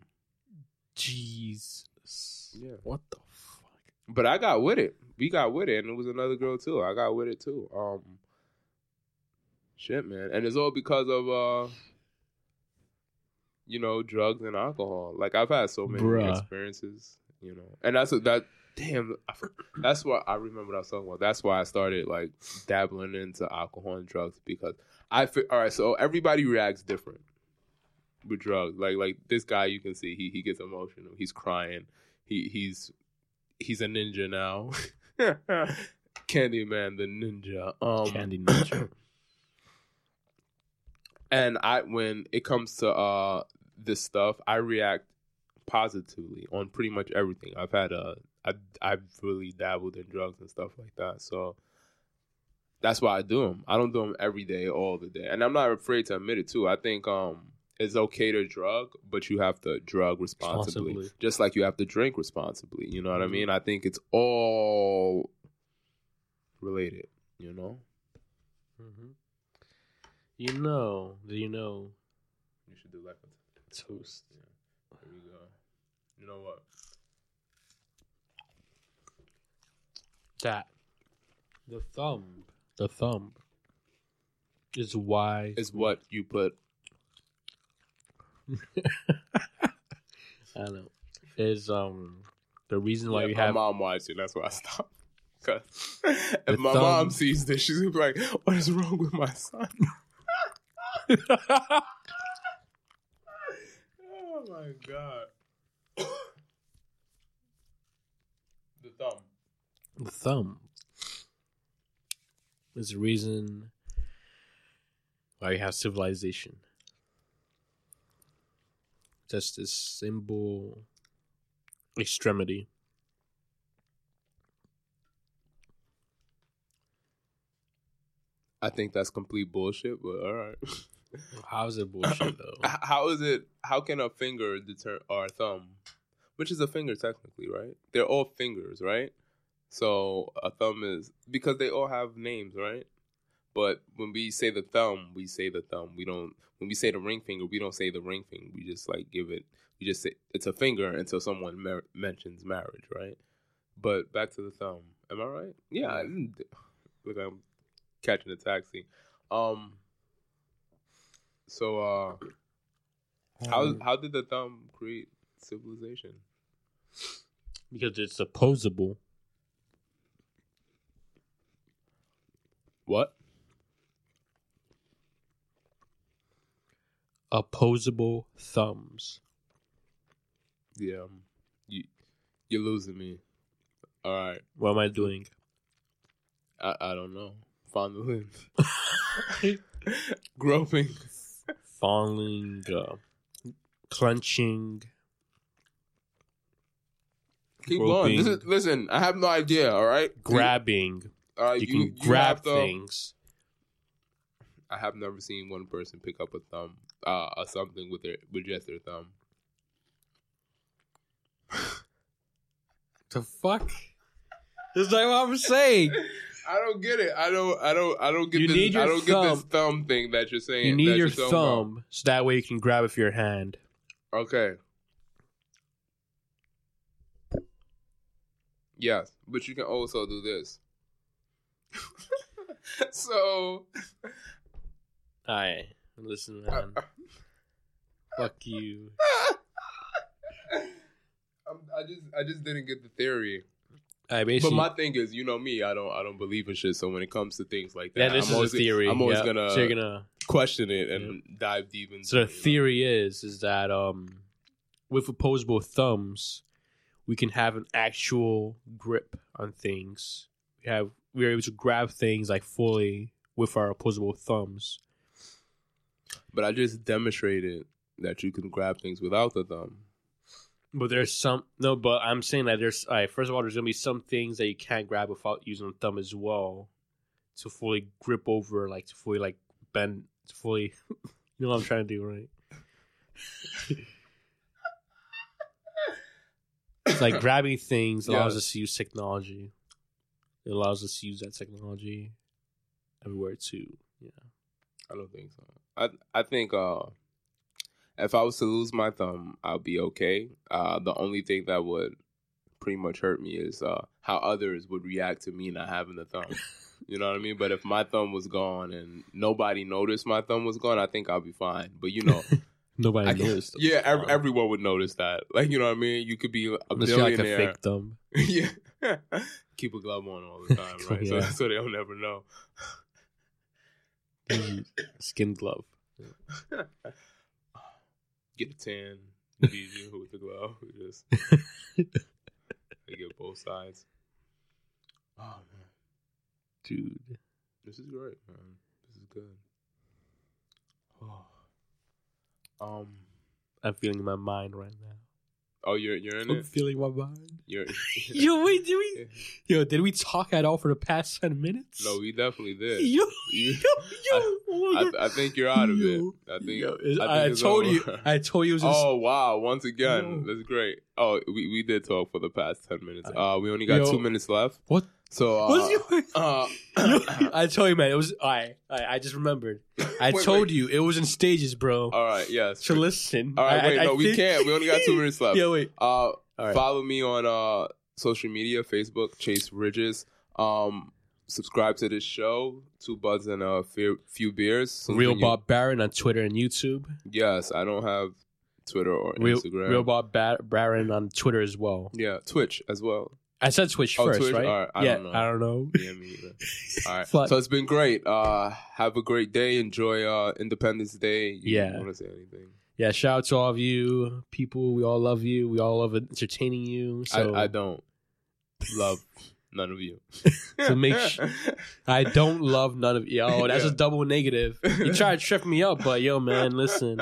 Jesus. Yeah. What the? But i got with it. We got with it and it was another girl too. I got with it too. Um shit man. And it's all because of uh you know drugs and alcohol. Like i've had so many Bruh. experiences you know. And that's what that damn that's what i remember what i was. Talking about that's why i started like dabbling into alcohol and drugs because i all right so everybody reacts different with drugs. Like like this guy you can see he he gets emotional. He's crying. He he's he's a ninja now (laughs) Candyman the ninja um Candy (clears throat) Ninja. and I when it comes to uh this stuff, I react positively on pretty much everything. I've had a I I've really dabbled in drugs and stuff like that. So that's why I do them. I don't do them every day, all the day, and I'm not afraid to admit it too. I think um it's okay to drug, but you have to drug responsibly, Responsibly. just like you have to drink responsibly. You know what I Mhm. mean? I think it's all related. You know. hmm You know, do you know You should do like a toast? Yeah. There we go. You know what? that the thumb, the thumb, is why Is what you put. (laughs) I know is um the reason why yeah, we my have mom watched it. That's why I stopped. (laughs) Cause if my mom sees this, she's gonna be like, "What is wrong with my son?" (laughs) oh my god. (coughs) the thumb. the thumb is the reason why we have civilization. Just this symbol extremity. I think that's complete bullshit, but all right. (laughs) How is it bullshit though? How is it? How can a finger deter or a thumb, which is a finger technically, right? They're all fingers, right? So a thumb is because they all have names, right? But when we say the thumb, we say the thumb. We don't. When we say the ring finger, we don't say the ring finger. We just like give it. We just say it's a finger until someone mer- mentions marriage, right? But back to the thumb. Am I right? Yeah. I look, I'm catching a taxi. Um. So, uh, how Um, how did the thumb create civilization? because it's opposable. What? Opposable thumbs. Yeah, um, you you're losing me. All right, What am I doing? I I don't know. Fondling, (laughs) (laughs) groping. Falling, uh, clenching. Keep going. Groping. is, listen, I have no idea. All right, grabbing. All right, You, you, can grab things. I have never seen one person pick up a thumb, uh, or something with their with just their thumb. The fuck? That's not what I'm saying. I don't get it. I don't. I don't. I don't get You this. need your I don't get this thumb. thumb thing that you're saying. You need your thumb so that way you can grab it with your hand. Okay. Yes, but you can also do this. (laughs) so, Aye. Listen, man. Fuck you. (laughs) I'm, I just, I just didn't get the theory. I But my thing is, you know me, I don't, I don't believe in shit. So when it comes to things like that, yeah, this I'm is always, a theory. I'm always yeah. gonna, So gonna. question it and dive deep into. So the it, you know? theory is is that um, with opposable thumbs, we can have an actual grip on things. We have we are able to grab things like fully with our opposable thumbs. But I just demonstrated that you can grab things without the thumb. But there's some no, but I'm saying that there's all right, first of all, there's gonna be some things that you can't grab without using the thumb as well to fully grip over, like to fully like bend, to fully. (laughs) you know what I'm trying to do, right? It's like grabbing things allows us to use technology. It allows us to use that technology everywhere too. Yeah. I don't think so. I I think uh if I was to lose my thumb, I'll be okay. Uh the only thing that would pretty much hurt me is uh how others would react to me not having the thumb. (laughs) You know what I mean? But if my thumb was gone and nobody noticed my thumb was gone, I think I'll be fine. But you know, (laughs) Nobody I, noticed. yeah, ev- everyone would notice that. Like you know what I mean? You could be a Unless you're like a fake thumb. (laughs) yeah. Keep a glove on all the time, right? Yeah. So, so they'll never know. Skin glove. (laughs) get a tan, with the glove. We Just (laughs) they get both sides. Oh man, Dude. this is great, man. This is good. Oh. (sighs) Um. I'm feeling my mind right now. Oh, you're you're in I'm it. feeling my mind. You're. (laughs) (laughs) Yo, wait, did we? (laughs) Yo, did we talk at all for the past ten minutes? no, we definitely did. Yo, You- yo, yo. oh I. I think you're out of it. I think. yo, I, think I, told you. I told you it was. Just, Oh wow! Once again, Yo. that's great. Oh, we, we did talk for the past ten minutes. Uh, we only got Yo. two minutes left. What? So uh, uh, (laughs) (laughs) I told you, man. It was. I. I, I just remembered. (laughs) I Wait, told wait. you it was in stages, bro. All right. Yes. so listen. All right. I- Wait. I- no, we can't. We only got two minutes left. Yeah, wait. Uh, right. follow me on uh social media: Facebook, Chase Ridges. Um, subscribe to this show, Two Buds and a few, few beers. Real when you- Bob Barron on Twitter and YouTube. Yes, I don't have Twitter or Real, Instagram. Real Bob ba- Barron on Twitter as well. Yeah, Twitch as well. I said Twitch Oh, first, Twitch? right? I yeah, don't know. I don't know. (laughs) Yeah, me either. All right. (laughs) Fuck. So it's been great. Uh, have a great day. Enjoy uh, Independence Day. You Yeah. Want to say anything? Yeah, shout out to all of you people. We all love you. We all love entertaining you. So I, (laughs) I don't love none of you. So make I don't love none of you. Oh, that's Yeah. a double negative. You try to trip me up, but yo, man, listen,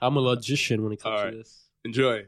I'm a logician when it comes right. to this. Enjoy.